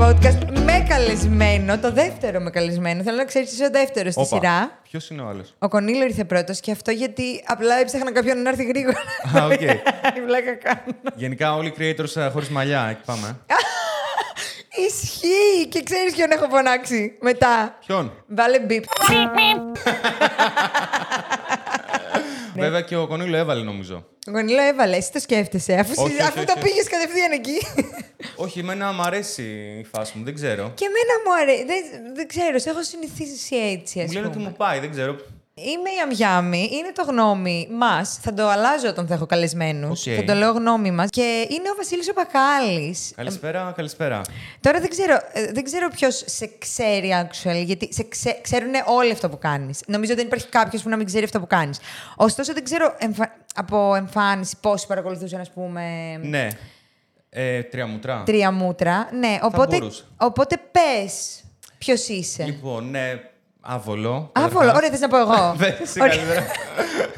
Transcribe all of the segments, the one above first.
podcast με καλεσμένο, το δεύτερο με καλεσμένο. Θέλω να ξέρεις, είσαι ο δεύτερος στη σειρά. Ποιος είναι ο άλλος; Ο Κονίλο ήρθε πρώτος και αυτό γιατί απλά έψαχνα κάποιον να έρθει γρήγορα. Α, οκ. Η βλάκα κάνω. Γενικά όλοι οι creators χωρίς μαλλιά. Εκεί πάμε. Ισχύει! Και ξέρεις ποιον έχω φωνάξει μετά; Ποιον; Βάλε μπιπ. Βέβαια και ο Κονίλο έβαλε νομίζω. Ο Κονίλο έβαλε, εσύ το σκέφτεσαι. Αφού, Όχι, όχι, αφού όχι, το όχι. πήγες κατευθείαν εκεί. Όχι, εμένα μου αρέσει η φάση μου, δεν ξέρω. και εμένα μου αρέσει. Δεν, δεν ξέρω, σε έχω συνηθίσει έτσι, ας Μου λένε ότι πούμε. μου πάει, δεν ξέρω. Είμαι η Αμιάμι, είναι το γνώμη μας. Θα το αλλάζω όταν θα έχω καλεσμένους. Οκ. Θα το λέω γνώμη μας. Και είναι ο Βασίλης ο Μπακάλης. Καλησπέρα, καλησπέρα. Τώρα δεν ξέρω, ε, δεν ξέρω ποιος σε ξέρει, actually, γιατί σε ξέ, ξέρουν όλοι αυτό που κάνεις. Νομίζω δεν υπάρχει κάποιος που να μην ξέρει αυτό που κάνεις. Ωστόσο, δεν ξέρω εμφα- από εμφάνιση πόσοι παρακολουθούσαν, ας πούμε. Ναι. Ε, τρία μούτρα. Τρία μούτρα. Ναι, οπότε, μπορούσε. οπότε πες ποιος είσαι. Λοιπόν, ναι, άβολο. Άβολο, ωραία, θες να πω εγώ. Δεν, εσύ Ωραία. καλύτερα.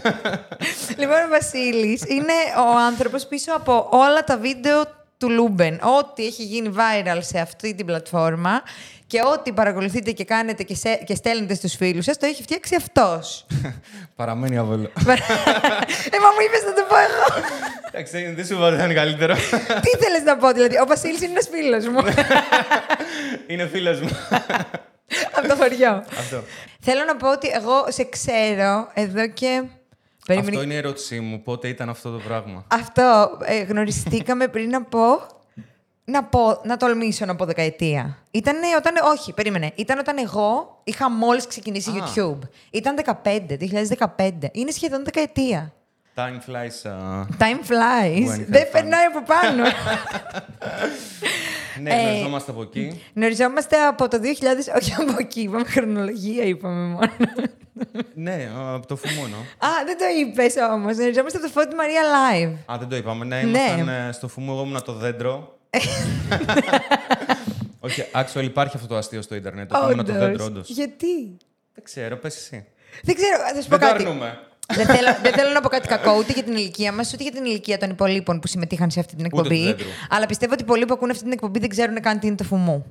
λοιπόν, ο Βασίλης είναι ο άνθρωπος πίσω από όλα τα βίντεο του Luben. Ό,τι έχει γίνει viral σε αυτή την πλατφόρμα και ό,τι παρακολουθείτε και κάνετε και, σε, και στέλνετε στους φίλους σας, το έχει φτιάξει αυτός. Παραμένει άβολο. ε, μα μου είπες να το πω εγώ. Εντάξει, δεν σου είπα ότι θα είναι καλύτερο. Τι θέλεις να πω, δηλαδή. Ο Βασίλης είναι ένας φίλος μου. είναι φίλος μου. Από το χωριό. Αυτό. Θέλω να πω ότι εγώ σε ξέρω εδώ και... Περίμενε. Αυτό είναι η ερώτησή μου. Πότε ήταν αυτό το πράγμα. Αυτό ε, γνωριστήκαμε πριν από. Να πω, να τολμήσω να πω δεκαετία. Ήταν όταν. Όχι, περίμενε. Ήταν όταν εγώ είχα μόλις ξεκινήσει Α. YouTube. Ήταν 15, 2015. Είναι σχεδόν δεκαετία. Time flies. α, Time flies. When you have Δεν fun. περνάει από πάνω. Ναι, Ε, γνωριζόμαστε από εκεί. Γνωριζόμαστε από το 2000. Όχι από εκεί, είπαμε χρονολογία, είπαμε μόνο. ναι, α, από το φουμόνο. Α, δεν το είπες όμως. Γνωριζόμαστε από το Φώτη Μαρία Live. Α, δεν το είπαμε. Ναι, Ναι. ήμασταν ε, στο φουμού. Εγώ ήμουν το δέντρο. Όχι, actually υπάρχει αυτό το αστείο στο Ιντερνετ. Εγώ ήμουν το Όντως. δέντρο, όντως. Γιατί; Δεν ξέρω, πες εσύ. Δεν ξέρω, θα σου πω Δεν το κάτι. αρνούμε. Δεν, θέλω, δεν θέλω να πω κάτι κακό ούτε για την ηλικία μας, ούτε για την ηλικία των υπολείπων που συμμετείχαν σε αυτή την του εκπομπή. δέντρου. Αλλά πιστεύω ότι πολλοί που ακούνε αυτή την εκπομπή δεν ξέρουν καν τι είναι το φουμού.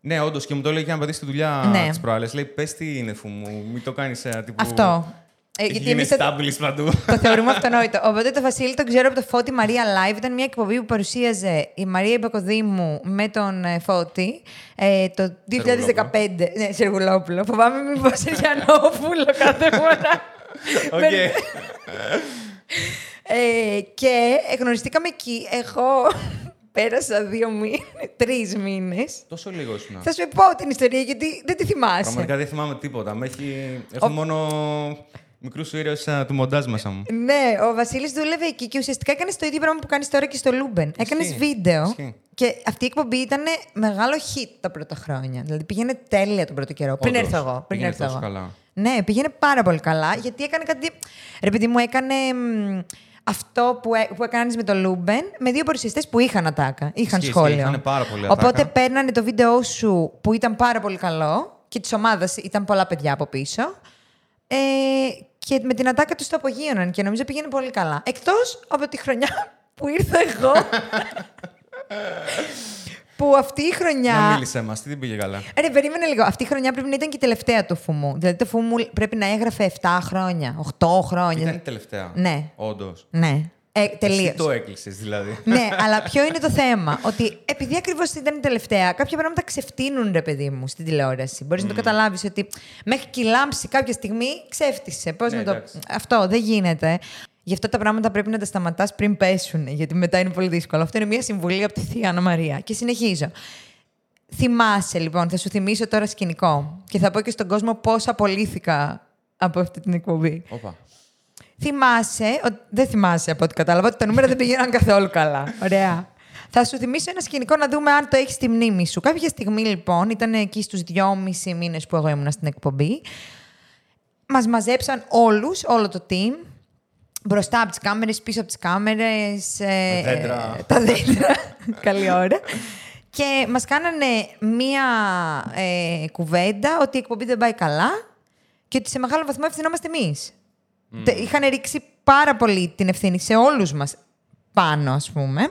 Ναι, όντως και μου το λέει και ένα παιδί στη δουλειά Ναι. τι προάλλες. Λέει, πες τι είναι φουμού, μην το κάνεις τύπου. Αυτό. Ε, Έχει γιατί γίνει εμείς το, established παντού. το θεωρούμε αυτονόητο. Οπότε το Βασίλη τον ξέρω από το Φώτη Μαρία Live. Ήταν μια εκπομπή που παρουσίαζε η Μαρία Ιμπακοδήμου με τον ε, Φώτη ε, το 2015. Ναι, Σεργουλόπουλο. Φοβάμαι μην πω Σεργιανόπουλο κάθε φορά. Οκ. Με- Ε, και γνωριστήκαμε εκεί. Εγώ πέρασα δύο μήνες, τρεις μήνες. Τόσο λίγος ήσουν. Θα σου πω την ιστορία γιατί δεν τη θυμάσαι. Πραγματικά δεν θυμάμαι τίποτα. Με έχει... Έχω μόνο μικρούς ήρωες του μοντάζ μέσα μου. Ναι, ο Βασίλης δούλευε εκεί και ουσιαστικά έκανε το ίδιο πράγμα που κάνεις τώρα και στο Luben. Έκανες βίντεο. Ισχύει. Και αυτή η εκπομπή ήταν μεγάλο hit τα πρώτα χρόνια. Δηλαδή πήγαινε τέλεια τον πρώτο καιρό. Πριν Όντως, έρθω εγώ. Πριν πήγαινε έρθω τόσο εγώ. καλά. Ναι, πήγαινε πάρα πολύ καλά γιατί έκανε κάτι. Ρε παιδί μου, έκανε μ, αυτό που, έ- που έκανες με το Luben με δύο παρουσιαστές που είχαν ατάκα. Είχαν Ισχύει, σχόλιο. ισχύει, είχαν πάρα πολύ ατάκα. Οπότε παίρνανε το βίντεο σου που ήταν πάρα πολύ καλό και της ομάδας ήταν πολλά παιδιά από πίσω. Ε, και με την ατάκα τους το απογείωναν και νομίζω πήγαινε πολύ καλά. Εκτός από τη χρονιά που ήρθα εγώ. που αυτή η χρονιά. Για μίλησε μας, τι δεν πήγε καλά; Ρε, περίμενε λίγο. Αυτή η χρονιά πρέπει να ήταν και η τελευταία του φουμού. Δηλαδή το φουμού πρέπει να έγραφε 7 χρόνια, 8 χρόνια. Ήταν η τελευταία. Ναι. Όντως. Ναι. Ε, τελείως. Εσύ το έκλεισες δηλαδή. ναι, αλλά ποιο είναι το θέμα; Ότι επειδή ακριβώς ήταν η τελευταία, κάποια πράγματα ξεφτύνουν, ρε παιδί μου, στην τηλεόραση. Μπορείς να το καταλάβεις ότι μέχρι και η λάμψη κάποια στιγμή ξέφτισε. Πώς Ναι, να το. εντάξει. Αυτό δεν γίνεται. Γι' αυτό τα πράγματα πρέπει να τα σταματάς πριν πέσουν, γιατί μετά είναι πολύ δύσκολο. Αυτό είναι μια συμβουλή από τη Θεία Άννα Μαρία. Και συνεχίζω. Θυμάσαι, λοιπόν, θα σου θυμίσω τώρα σκηνικό. Και θα πω και στον κόσμο πώς απολύθηκα από αυτή την εκπομπή. Όπα. Θυμάσαι, ο- δεν θυμάσαι από ό,τι κατάλαβα, ότι τα νούμερα δεν πήγαιναν καθόλου καλά. Ωραία. Θα σου θυμίσω ένα σκηνικό να δούμε αν το έχεις στη μνήμη σου. Κάποια στιγμή λοιπόν, ήταν εκεί στους δυόμισι μήνες που εγώ ήμουν στην εκπομπή. Μας μαζέψαν όλους, όλο το team. Μπροστά από τις κάμερες, πίσω από τις κάμερες. Τα δέντρα. τα δέντρα. Καλή ώρα. Και μας κάνανε μία ε, κουβέντα ότι η εκπομπή δεν πάει καλά και ότι σε μεγάλο βαθμό ευθυνόμαστε εμείς. Τε- Είχαν ρίξει πάρα πολύ την ευθύνη σε όλους μας πάνω, ας πούμε.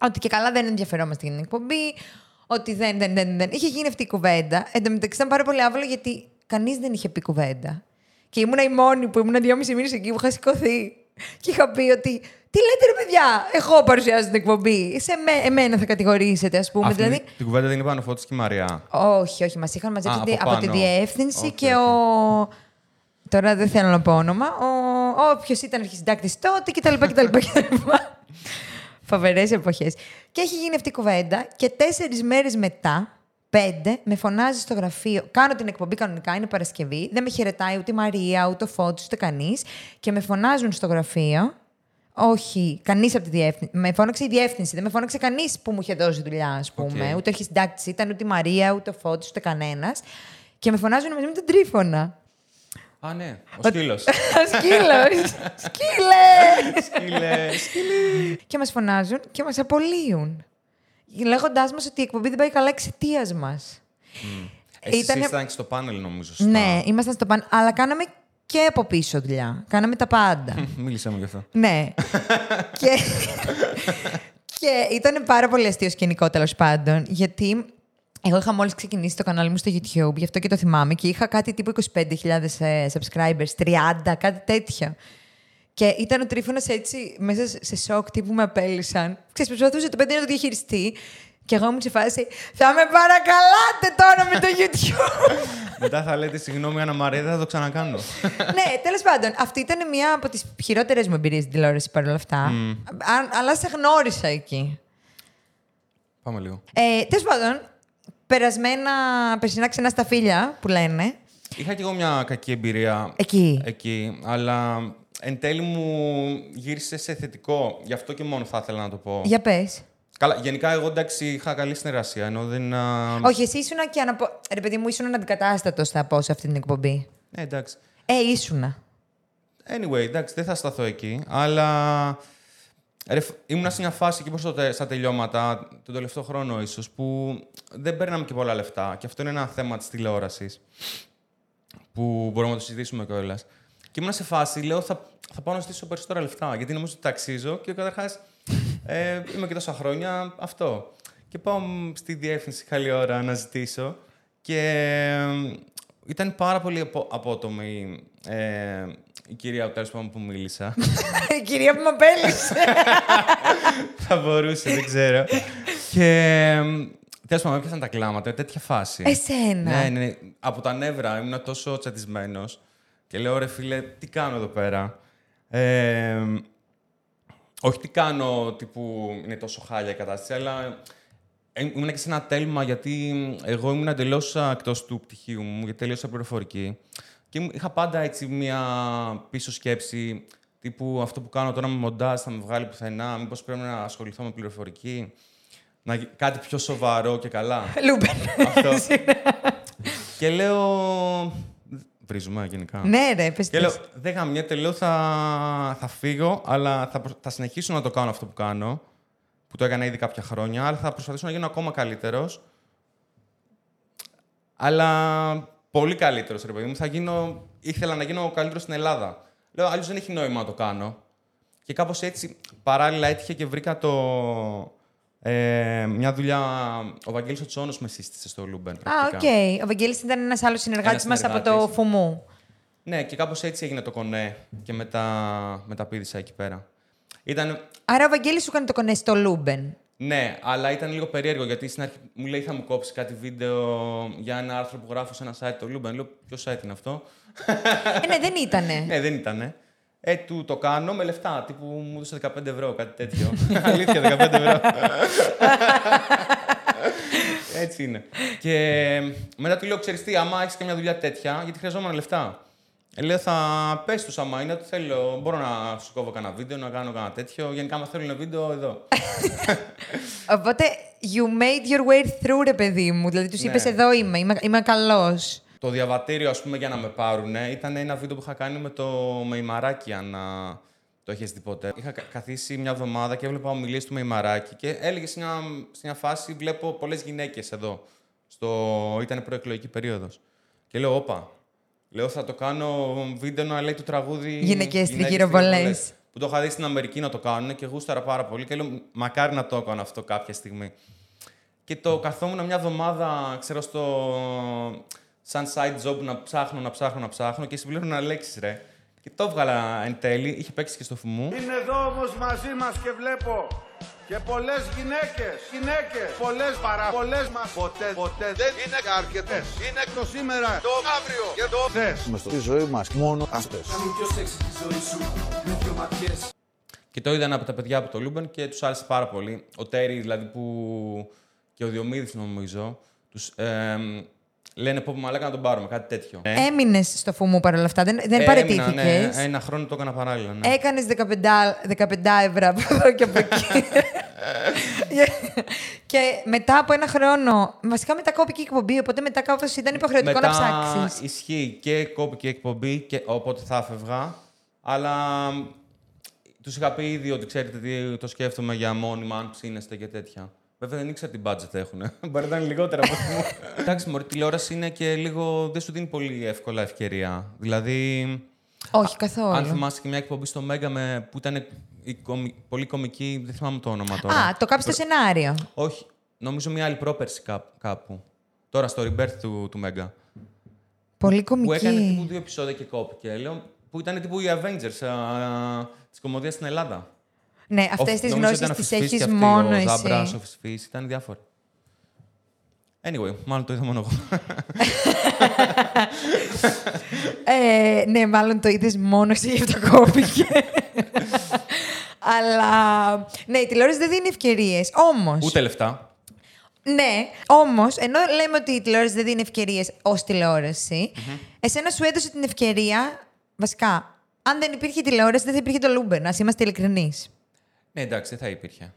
Ότι και καλά δεν ενδιαφερόμαστε για την εκπομπή, Ότι δεν, δεν, δεν, δεν. Είχε γίνει αυτή η κουβέντα. Εν τω μεταξύ ήταν πάρα πολύ άβολο γιατί κανείς δεν είχε πει κουβέντα. Και ήμουνα η μόνη που ήμουν δυόμιση μήνες εκεί που είχα σηκωθεί. Και είχα πει ότι. Τι λέτε ρε παιδιά, εγώ παρουσιάζω την εκπομπή. Σε με, εμένα θα κατηγορήσετε, ας πούμε. Αυτή δηλαδή, την κουβέντα δεν είπαν ο Φώτης και η Μαρία. όχι, όχι, μας είχαν μαζέψει Α, τη- από από, τη πάνω. διεύθυνση Οκ, και οκ. ο. Τώρα δεν θέλω να πω όνομα. Ο όποιος ήταν αρχισυντάκτης τότε κτλ. κτλ, κτλ. Φοβερές εποχές. Και έχει γίνει αυτή η κουβέντα και τέσσερις μέρες μετά, πέντε, με φωνάζει στο γραφείο. Κάνω την εκπομπή κανονικά, είναι Παρασκευή. Δεν με χαιρετάει ούτε η Μαρία, ούτε ο Φώτης, ούτε κανείς. Και με φωνάζουν στο γραφείο. Όχι, κανείς από τη διεύθυνση. Με φώναξε η διεύθυνση. Δεν με φώναξε κανείς που μου είχε δώσει δουλειά, ας πούμε. Οκ. Ούτε ο αρχισυντάκτης ήταν, ούτε η Μαρία, ούτε ο Φώτης, ούτε κανένας. Και με φωνάζουν μαζί με τον Τρίφωνα. Α, ναι, ο σκύλος. Σκύλος! Σκύλες! Σκύλες, σκύλες. και μας φωνάζουν και μας απολύουν. Λέγοντάς μας ότι η εκπομπή δεν πάει καλά εξαιτίας μας. Εσείς Ήτανε- ήσταν και στο πάνελ, νομίζω. σωστά. Ναι, ήμασταν στο πάνω. Αλλά κάναμε και από πίσω δουλειά. Κάναμε τα πάντα. Μίλησέ μου γι' αυτό. ναι. και, και ήταν πάρα πολύ αστείο σκηνικό τέλος πάντων. Γιατί εγώ είχα μόλις ξεκινήσει το κανάλι μου στο YouTube, γι' αυτό και το θυμάμαι. Και είχα κάτι τύπου 25.000 ε, subscribers, 30, κάτι τέτοιο. Και ήταν ο Τρίφωνας έτσι μέσα σε σοκ τύπου με απέλησαν. Ξέρεις, προσπαθούσε το παιδί να το διαχειριστεί. Και εγώ ήμουν σε φάση, θα με παρακαλάτε τώρα με το YouTube. Μετά θα λέτε συγγνώμη, Άννα Μαρία, δεν θα το ξανακάνω. ναι, τέλος πάντων, αυτή ήταν μια από τις χειρότερες μου εμπειρίες στην τηλεόραση παρόλα αυτά. Α- αλλά σε γνώρισα εκεί. Πάμε λίγο. Ε, τέλος πάντων, περασμένα περσινά ξενά στα φίλια που λένε. Είχα κι εγώ μια κακή εμπειρία Εκεί. εκεί, αλλά εν τέλει μου γύρισε σε θετικό. Γι' αυτό και μόνο θα ήθελα να το πω. Για πες. Καλά, γενικά εγώ εντάξει είχα καλή συνεργασία, ενώ δεν... α, Όχι, εσύ ήσουν και αναπο... Ρε παιδί μου, ήσουν αντικατάστατος, θα πω, σε αυτή την εκπομπή. Ναι, εντάξει. Ε, ήσουνα. Anyway, εντάξει, δεν θα σταθώ εκεί, αλλά ρε, φ- ήμουνα σε μια φάση εκεί προς το τε- στα τελειώματα, τον τελευταίο χρόνο ίσως, που δεν παίρναμε και πολλά λεφτά. Και αυτό είναι ένα θέμα της τηλεόρασης, που μπορούμε να το συζητήσουμε κιόλας. Και ήμουνα σε φάση, λέω, θα, θα πάω να ζητήσω περισσότερα λεφτά, γιατί νομίζω ότι ταξίζω και καταρχάς ε, είμαι και τόσα χρόνια αυτό. Και πάω μ, στη διεύθυνση καλή ώρα να ζητήσω και ε, ήταν πάρα πολύ απο, απότομη ε, η κυρία τέλος πάντων που μίλησα. Η κυρία που με απέλησε. Θα μπορούσε, δεν ξέρω. και τέλος πάντων έπιασαν τα κλάματα, τέτοια φάση. Εσένα. Ναι, ναι, ναι. Από τα νεύρα ήμουν τόσο τσατισμένος και λέω ρε φίλε, τι κάνω εδώ πέρα; Ε, όχι τι κάνω, τύπου είναι τόσο χάλια η κατάσταση, αλλά ε, ήμουν και σε ένα τέλμα γιατί εγώ ήμουν εντελώς εκτός του πτυχίου μου, γιατί τελείωσα πληροφορική. Και ήμουν- είχα πάντα έτσι μία πίσω σκέψη, τύπου αυτό που κάνω τώρα με μοντάζ θα με βγάλει πουθενά, μήπως πρέπει να ασχοληθώ με πληροφορική. Να, γι- κάτι πιο σοβαρό και καλά. Luben. Αυτό. και λέω. Βρίζουμε γενικά. ναι, ρε, πες Και λέω, τις. δεν γαμιέται, λέω, θα, θα φύγω, αλλά θα, προ- θα συνεχίσω να το κάνω αυτό που κάνω, που το έκανα ήδη κάποια χρόνια, αλλά θα προσπαθήσω να γίνω ακόμα καλύτερος. Αλλά πολύ καλύτερος, ρε παιδί μου. Θα γίνω, ήθελα να γίνω καλύτερος στην Ελλάδα. Λέω, αλλιώς δεν έχει νόημα να το κάνω. Και κάπως έτσι, παράλληλα έτυχε και βρήκα το... Ε, μια δουλειά, ο Βαγγέλης ο Τσόνος με σύστησε στο Luben. Α, πρακτικά. οκ. Ο Βαγγέλης ήταν ένας άλλος συνεργάτης Ένας μας από το συνεργάτης. Φουμού. Ναι, και κάπως έτσι έγινε το κονέ και μετά μεταπήδησα εκεί πέρα. Ήταν, Άρα ο Βαγγέλης σου έκανε το κονέ στο Luben. ναι, αλλά ήταν λίγο περίεργο γιατί στην αρχή μου λέει θα μου κόψεις κάτι βίντεο για ένα άρθρο που γράφω σε ένα site το Luben. Λέω ποιο site είναι αυτό; ε, ναι, δεν ήτανε. ναι, δεν ήτανε. Ε, του το κάνω με λεφτά. Τύπου μου έδωσε 15 ευρώ, κάτι τέτοιο. Αλήθεια, 15 ευρώ. Έτσι είναι. Και μετά του λέω, ξέρεις τι, άμα έχεις και μια δουλειά τέτοια, γιατί χρειαζόμουν λεφτά. Ε, λέω, θα πες τους άμα είναι ότι θέλω, μπορώ να σου κόβω κανένα βίντεο, να κάνω κανένα τέτοιο. Γενικά, άμα θέλουν βίντεο, εδώ. Οπότε, you made your way through, ρε παιδί μου. Δηλαδή, τους Ναι. είπες εδώ είμαι, είμαι, είμαι καλός. Το διαβατήριο, ας πούμε, για να με πάρουν, ήταν ένα βίντεο που είχα κάνει με το Μεϊμαράκι, αν α, το έχεις δει ποτέ. Είχα κα- καθίσει μια εβδομάδα και έβλεπα ομιλίες του Μεϊμαράκι και έλεγε σε μια, σε μια φάση, βλέπω πολλές γυναίκες εδώ. Στο... Ήταν προεκλογική περίοδος. Και λέω, όπα, λέω θα το κάνω βίντεο να λέει το τραγούδι Γυναίκες «Γυναίκες τριγύρω-πολλές». τριγύρω-πολλές», Που το είχα δει στην Αμερική να το κάνουν και γούσταρα πάρα πολύ και λέω, μακάρι να το έκανα αυτό κάποια στιγμή. Και το καθόμουν μια εβδομάδα, ξέρω, στο σαν side job να ψάχνω, να ψάχνω, να ψάχνω και συμπλήρωνα λέξεις, ρε. Και το έβγαλα εν τέλει, είχε παίξει και στο φουμού. Είναι εδώ όμως μαζί μας και βλέπω και πολλές γυναίκες. Γυναίκες. Πολλές παρά. Πολλές μας. Ποτέ, ποτέ δεν είναι αρκετές. Είναι το σήμερα, το αύριο και το χθε. Με στη ζωή μας μόνο αυτές. Και το είδαν από τα παιδιά από το Luben και τους άρεσε πάρα πολύ. Ο Τέρι, δηλαδή, που. και ο Διομήδης, νομίζω. Τους, ε, λένε πω μαλάκα να τον πάρουμε, κάτι τέτοιο. Ε, Έμεινες στο φουμού παρόλα αυτά. Δεν, δεν έμεινα, παραιτήθηκα. ναι, ένα χρόνο το έκανα παράλληλα. Ναι. Έκανες 15, 15 ευρώ από εδώ και από εκεί. και μετά από ένα χρόνο. Βασικά μετά κόπηκε η εκπομπή, οπότε μετά κάπως ήταν υποχρεωτικό Μετά να ψάξεις. ισχύει και κόπηκε η εκπομπή, και, οπότε θα έφευγα. Αλλά τους είχα πει ήδη ότι ξέρετε τι το σκέφτομαι για μόνιμα, αν ψήνεστε και τέτοια. Βέβαια δεν ήξερα τι budget έχουν. Μπορεί να είναι λιγότερα από αυτό. Εντάξει, μωρή, τηλεόραση είναι και λίγο. δεν σου δίνει πολύ εύκολα ευκαιρία. Δηλαδή. Όχι καθόλου. Αν θυμάσαι και μια εκπομπή στο Μέγκα με, που ήταν η κομι- πολύ κομική, δεν θυμάμαι το όνομα τώρα. Α, το κάψει το σενάριο. Όχι, νομίζω μια άλλη πρόπερση κάπου. κάπου. Τώρα στο rebirth του, του Μέγκα. Πολύ Που έκανε κομική. τύπου δύο επεισόδια και κόπηκε. Λέω, που ήταν τύπου οι Avengers της κομμωδίας στην Ελλάδα. Ναι, αυτές Όχι, τις νομίζω γνώσεις ήταν ο τι Φυσφύς και έχει αυτή, μόνο Ο Ζάμπρας, εσύ. ο Φυσφύς, ήταν διάφορα. Anyway, μάλλον το είδα μόνο εγώ. Ε, ναι, μάλλον το είδες μόνο εσύ, γι' αυτό κόπηκε. Αλλά. Ναι, η τηλεόραση δεν δίνει ευκαιρίες. Όμως. Ούτε λεφτά. Ναι, όμως, ενώ λέμε ότι η τηλεόραση δεν δίνει ευκαιρίες ως τηλεόραση, εσένα σου έδωσε την ευκαιρία. Βασικά, αν δεν υπήρχε η τηλεόραση, δεν θα υπήρχε το Luben. Ας είμαστε ειλικρινείς. Ναι, εντάξει, δεν θα υπήρχε.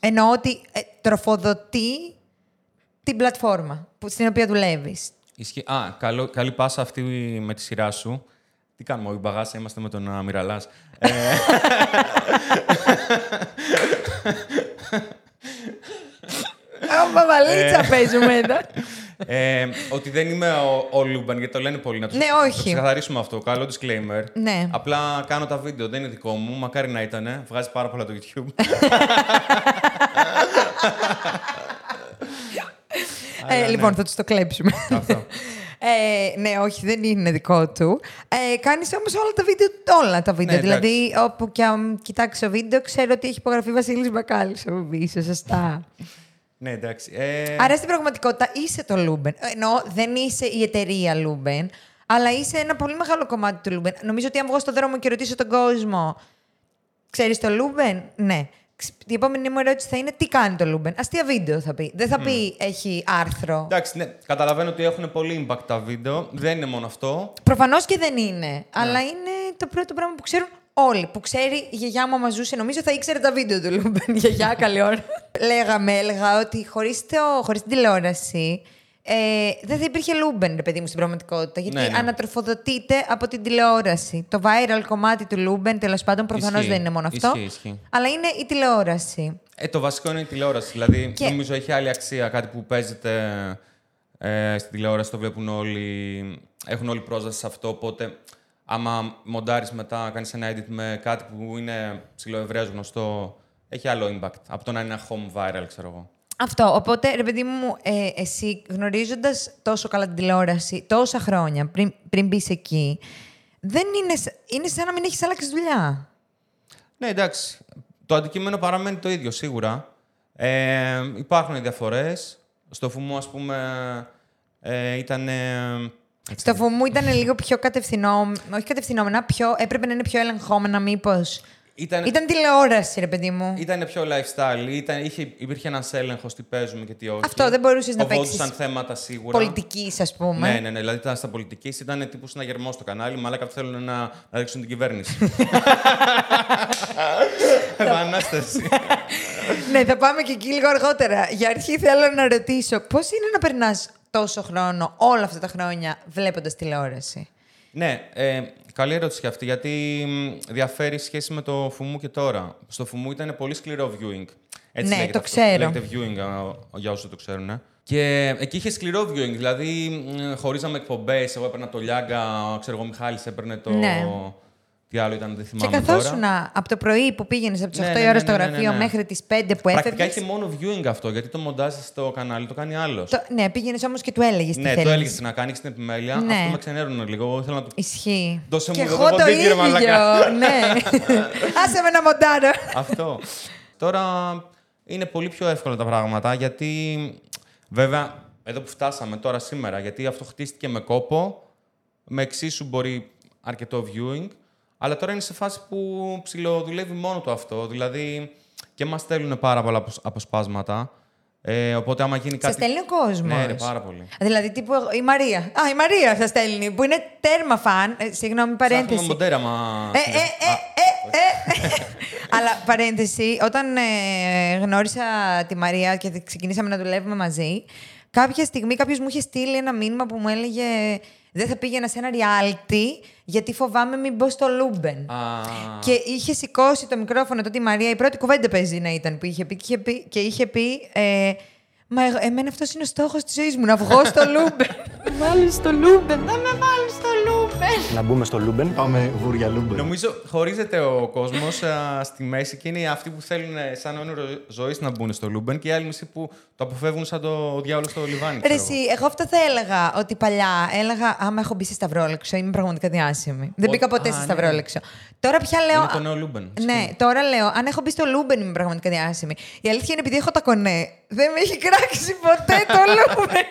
Εννοώ ότι ε, τροφοδοτεί την πλατφόρμα που, στην οποία δουλεύεις. Ισχύει. Α, καλό, καλή πάσα αυτή με τη σειρά σου. Τι κάνουμε, όχι μπαγάσα, είμαστε με τον Αμυραλάς. Ε, Α, Παπαλίτσα παίζουμε εδώ. Ε, ότι δεν είμαι ο, ο Luben, γιατί το λένε πολύ να το Ναι, να το όχι. ξεκαθαρίσουμε αυτό. Καλό disclaimer. Ναι. Απλά κάνω τα βίντεο, δεν είναι δικό μου. Μακάρι να ήταν. Βγάζει πάρα πολλά το YouTube. Ε, λοιπόν, θα τους το κλέψουμε. Αυτό. Ε, ναι, όχι, δεν είναι δικό του. Ε, Κάνεις όμως όλα τα βίντεο, όλα τα βίντεο. Ναι, δηλαδή, όπου και αν κοιτάξω βίντεο, ξέρω ότι έχει υπογραφεί Βασίλης Μπακάλης από πίσω. Σωστά. Ναι, εντάξει. Ε, Άρα στην πραγματικότητα είσαι το Λούμπεν. Ενώ δεν είσαι η εταιρεία Λούμπεν, αλλά είσαι ένα πολύ μεγάλο κομμάτι του Λούμπεν. Νομίζω ότι αν βγω στον δρόμο και ρωτήσω τον κόσμο, ξέρεις το Λούμπεν, ναι. Ξ- Η επόμενη μου ερώτηση θα είναι τι κάνει το Λούμπεν; Αστεία βίντεο θα πει. Δεν θα πει έχει άρθρο. Εντάξει, ναι, καταλαβαίνω ότι έχουν πολύ impact τα βίντεο. Δεν είναι μόνο αυτό. Προφανώς και δεν είναι. Αλλά είναι το πρώτο πράγμα που ξέρουν όλοι. Που ξέρει η γιαγιά μου, άμα ζούσε, νομίζω θα ήξερε τα βίντεο του Λούμπεν. Η γιαγιά, καλή ώρα. Λέγαμε, έλεγα ότι χωρίς χωρίς την τηλεόραση ε, δεν θα υπήρχε Λούμπεν, ρε παιδί μου, στην πραγματικότητα. Γιατί Ναι, ναι. ανατροφοδοτείται από την τηλεόραση. Το viral κομμάτι του Λούμπεν, τέλος πάντων, προφανώς Ισχύει. δεν είναι μόνο αυτό. Ισχύει, ισχύει. Αλλά είναι η τηλεόραση. Ε, το βασικό είναι η τηλεόραση. Δηλαδή, Και- νομίζω έχει άλλη αξία. Κάτι που παίζεται ε, στην τηλεόραση, το βλέπουν όλοι. Έχουν όλοι πρόσβαση σε αυτό. Οπότε, άμα μοντάρεις μετά, κάνεις ένα edit με κάτι που είναι ψιλοευρέως γνωστό, έχει άλλο impact από το να είναι ένα home viral, ξέρω εγώ. Αυτό. Οπότε, ρε παιδί μου, ε, εσύ γνωρίζοντας τόσο καλά την τηλεόραση τόσα χρόνια πριν, πριν μπεις εκεί, δεν είναι, σ- είναι σαν να μην έχεις αλλάξει δουλειά. Ναι, εντάξει. Το αντικείμενο παραμένει το ίδιο, σίγουρα. Ε, υπάρχουν διαφορές. Στο φουμού, ας πούμε, ε, ήταν... Στο φουμού ήταν λίγο πιο κατευθυνόμενα. Όχι κατευθυνόμενα, πιο, έπρεπε να είναι πιο ελεγχόμενα, μήπως. Ήταν, Ήταν τηλεόραση, ρε παιδί μου. Ήταν πιο lifestyle, ήταν, είχε, υπήρχε ένας έλεγχος τι παίζουμε και τι όχι. Αυτό, δεν μπορούσες να Φοβόντουσαν παίξεις θέματα σίγουρα. Πολιτικής, ας πούμε. Ναι, ναι, ναι. Δηλαδή ήταν στα πολιτικής, ήταν τύπου συναγερμό στο κανάλι. Μαλάκα που θέλουν να, να ρίξουν την κυβέρνηση. Επανάσταση. ναι, θα πάμε και εκεί λίγο αργότερα. Για αρχή θέλω να ρωτήσω, πώς είναι να περνάς τόσο χρόνο, όλα αυτά τα χρόνια, βλέποντας τηλεόραση. ναι, ε, καλή ερώτηση και αυτή, γιατί μ, διαφέρει σχέση με το φουμού και τώρα. Στο φουμού ήταν πολύ σκληρό viewing. Έτσι Ναι, λέγεται το αυτό. ξέρω. Λέγεται viewing, α, για όσους το ξέρουν. ε. Και εκεί είχε σκληρό viewing, δηλαδή μ, χωρίζαμε εκπομπές. Εγώ έπαιρνα το Λιάγκα, ξέρω εγώ, ο Μιχάλης έπαιρνε το, Ναι. Τι άλλο ήταν, δεν Και θυμάμαι καθόσουν τώρα. από το πρωί που πήγαινες από τις 8 Ναι, η ναι, ώρα ναι, στο ναι, ναι, γραφείο ναι. μέχρι τις 5 που Πρακτικά έφευγες. είχε μόνο viewing αυτό, γιατί το μοντάζ στο κανάλι το κάνει άλλος. Ναι, πήγαινες όμως και του έλεγες τι Ναι, θέλεις. το έλεγες να κάνεις στην επιμέλεια. Ναι. Αυτό με ξενέρωνε λίγο. Εγώ ήθελα να το. Ισχύει. Δώσε και μου εδώ εγώ το το ποντίκι, ρε μαλάκα. ίδιο. ναι. Άσε με να μοντάρω. Αυτό. Τώρα είναι πολύ πιο εύκολα τα πράγματα γιατί βέβαια εδώ που φτάσαμε τώρα σήμερα, γιατί αυτό χτίστηκε με κόπο, με εξίσου μπορεί αρκετό viewing, αλλά τώρα είναι σε φάση που ψιλοδουλεύει μόνο το αυτό. Δηλαδή και μας στέλνουν πάρα πολλά αποσ- αποσπάσματα. Ε, οπότε άμα γίνει Σαν κάτι... στέλνει ο κόσμος. Ναι, ρε, πάρα πολύ. Δηλαδή, τύπου εγώ- η Μαρία. Α, η Μαρία σα στέλνει, που είναι τέρμα φαν. Ε, συγγνώμη, Ψάχνουμε παρένθεση. μοντέρα, μα... Ε, ε, ε, ε, ε. Αλλά παρένθεση, όταν ε, γνώρισα τη Μαρία και ξεκινήσαμε να δουλεύουμε μαζί, κάποια στιγμή κάποιος μου είχε στείλει ένα μήνυμα που μου έλεγε Δεν θα πήγαινα σε ένα reality γιατί φοβάμαι μην μπω στο Λούμπεν. Α, Και είχε σηκώσει το μικρόφωνο τότε η Μαρία, η πρώτη κουβέντα παίζει να ήταν που είχε πει και είχε πει, και είχε πει ε, Μα εγώ- εμένα αυτός είναι ο στόχος της ζωής μου, να βγω στο Λούμπεν. Βάλεις στο Λούμπεν, να με βάλεις στο Λούμπεν. Να μπούμε στο Λούμπεν. Πάμε βουρ για Λούμπεν. Νομίζω χωρίζεται ο κόσμος στη μέση και είναι αυτοί που θέλουν ε, σαν όνειρο ζωής να μπουν στο Λούμπεν και οι άλλοι μισοί που το αποφεύγουν σαν το διάολο στο λιβάνι. Ρε ξέρω εσύ, εγώ. εγώ αυτό θα έλεγα ότι παλιά έλεγα Άμα έχω μπει σε Σταυρόλεξο, είμαι πραγματικά διάσημη. Δεν Ο- μπήκα ποτέ α, σε ναι. Σταυρόλεξο. Τώρα πια λέω. Είναι το νέο Λούμπεν. Ναι, Ισχύει. τώρα λέω, αν έχω μπει στο Λούμπεν είμαι πραγματικά διάσημη. Η αλήθεια είναι επειδή έχω τα κονέ. Δεν με έχει κράξει ποτέ το Λούμπεν.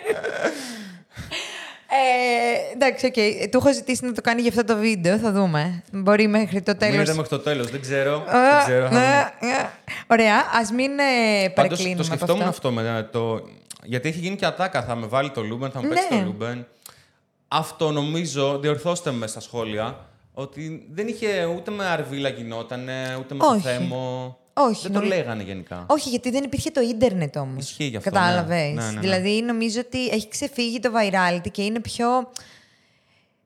ε, εντάξει, οκ. Του έχω ζητήσει να το κάνει για αυτό το βίντεο. Θα δούμε. Μπορεί μέχρι το τέλος. Μείνετε μέχρι το τέλος. Δεν ξέρω. δεν ξέρω. θα δούμε. Ωραία, ας μην ε, Πάντως, παρεκκλίνουμε. το από σκεφτόμουν αυτό. αυτό. με το... Γιατί έχει γίνει και ατάκα. Θα με βάλει το Λούμπεν, θα με Ναι. παίξει το Λούμπεν. Αυτό νομίζω, διορθώστε με στα σχόλια, ότι δεν είχε ούτε με Αρβύλα γινότανε, ούτε με το Όχι. Θέμο. Όχι, Δεν το νομι- λέγανε γενικά. Όχι, γιατί δεν υπήρχε το ίντερνετ όμως. Ισχύει γι' αυτό, Κατάλαβες. ναι. Ναι, ναι, ναι. Δηλαδή, νομίζω ότι έχει ξεφύγει το virality και είναι πιο.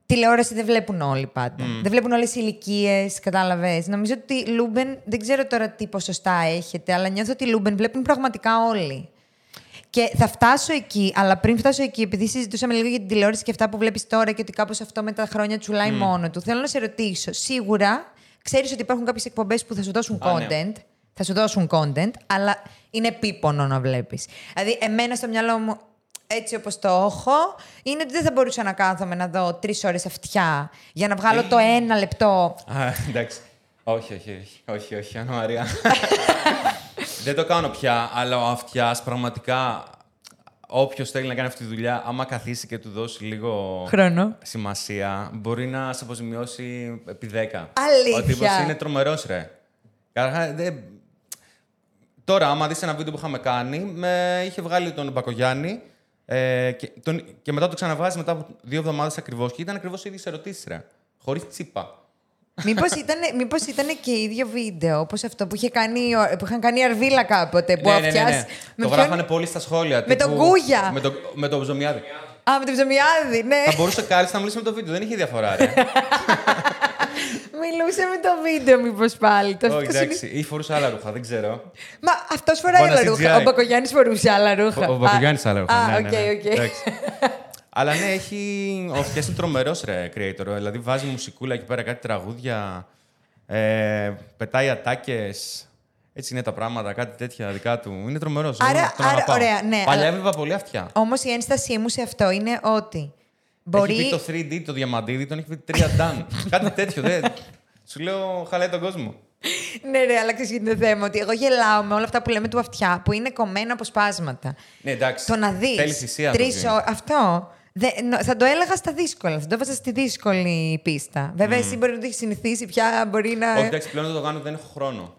Τηλεόραση δεν βλέπουν όλοι πάντα. Δεν βλέπουν όλες οι ηλικίες, κατάλαβες. Νομίζω ότι Λούμπεν, δεν ξέρω τώρα τι ποσοστά έχετε, αλλά νιώθω ότι Λούμπεν βλέπουν πραγματικά όλοι. Και θα φτάσω εκεί, αλλά πριν φτάσω εκεί, επειδή συζητούσαμε λίγο για την τηλεόραση και αυτά που βλέπεις τώρα και ότι κάπως αυτό με τα χρόνια τσουλάει μόνο του, θέλω να σε ρωτήσω. Σίγουρα ξέρεις ότι υπάρχουν κάποιες εκπομπές που θα σου δώσουν Α, ναι. Content. Θα σου δώσουν content, αλλά είναι επίπονο να βλέπεις. Δηλαδή, εμένα στο μυαλό μου, έτσι όπως το έχω, είναι ότι δεν θα μπορούσα να κάθομαι να δω τρεις ώρες αυτιά για να βγάλω το ένα λεπτό. Α, εντάξει. Όχι, όχι, όχι, όχι, όχι, Άννα Μαρία. Δεν το κάνω πια, αλλά ο αυτιάς πραγματικά. Όποιος θέλει να κάνει αυτή τη δουλειά, άμα καθίσει και του δώσει λίγο Χρόνο. σημασία, μπορεί να σε αποζημιώσει επί 10. Αλήθεια. Ο τύπος είναι τρομερός, ρε. Καταρχάς, δεν... Τώρα, άμα δεις ένα βίντεο που είχαμε κάνει, με είχε βγάλει τον Μπακογιάννη ε, και, τον... και μετά το ξαναβάζει μετά από δύο εβδομάδες ακριβώς και ήταν ακριβώς οι ίδιες ερωτήσεις, ρε. Χωρίς τσίπα. Μήπως ήταν, μήπως ήταν και ίδιο βίντεο, όπως αυτό που, είχε κάνει, ο- που είχαν κάνει η Αρβύλα κάποτε, που ναι, ναι, ναι, Αυτιάς... ναι. με Το ποιον- γράφανε πολύ στα σχόλια. Με τον Κούγια. Με, το, με τον Ψωμιάδη. Α, με τον Ψωμιάδη, ναι. Θα μπορούσε κάλλιστα να μιλήσει με το βίντεο. Δεν είχε διαφορά, ρε. Μιλούσε με το βίντεο, μήπως πάλι. Το Όχι, αυτός είναι- εντάξει. Ή φορούσε άλλα ρούχα, δεν ξέρω. Μα αυτός φοράει Μπορεί να άλλα ρούχα. CGI. Ο Μπακογιάννης φορούσε άλλα ρούχα. Ο, ο Μπακογιάννης Α, άλλα ρούχα. Α, ναι, οκ, ναι, ναι. οκ. Εντάξει. Αλλά ναι, έχει. Ο Φτιάς είναι τρομερός ρε creator. Δηλαδή βάζει μουσικούλα εκεί πέρα, κάτι τραγούδια. Ε, πετάει ατάκες. Έτσι είναι τα πράγματα, κάτι τέτοια δικά του. Είναι τρομερός. Άρα- άρα, ωραία, ναι, Παλιά αλλά- έβλεπα πολύ αυτιά. Όμως η ένστασή μου σε αυτό είναι ότι Μπορεί... Έχει μπορεί... πει το 3D, το διαμαντίδι, τον έχει πει 3 dan. κάτι τέτοιο. Δεν... Σου λέω, χαλάει τον κόσμο. Ναι, ναι, αλλά ξέρεις τι είναι το θέμα. Ότι εγώ γελάω με όλα αυτά που λέμε του αυτιά, που είναι κομμένα από σπάσματα. Ναι, εντάξει. Το να δεις. Θέλεις θυσία. να το Τρεις δεις. ώρε. Αυτό. Δε, νο- θα το έλεγα στα δύσκολα. Θα το έβαζα στη δύσκολη πίστα. Βέβαια, εσύ μπορεί να το έχεις συνηθίσει πια. Μπορεί να. Όχι, εντάξει, πλέον δεν το κάνω, δεν έχω χρόνο.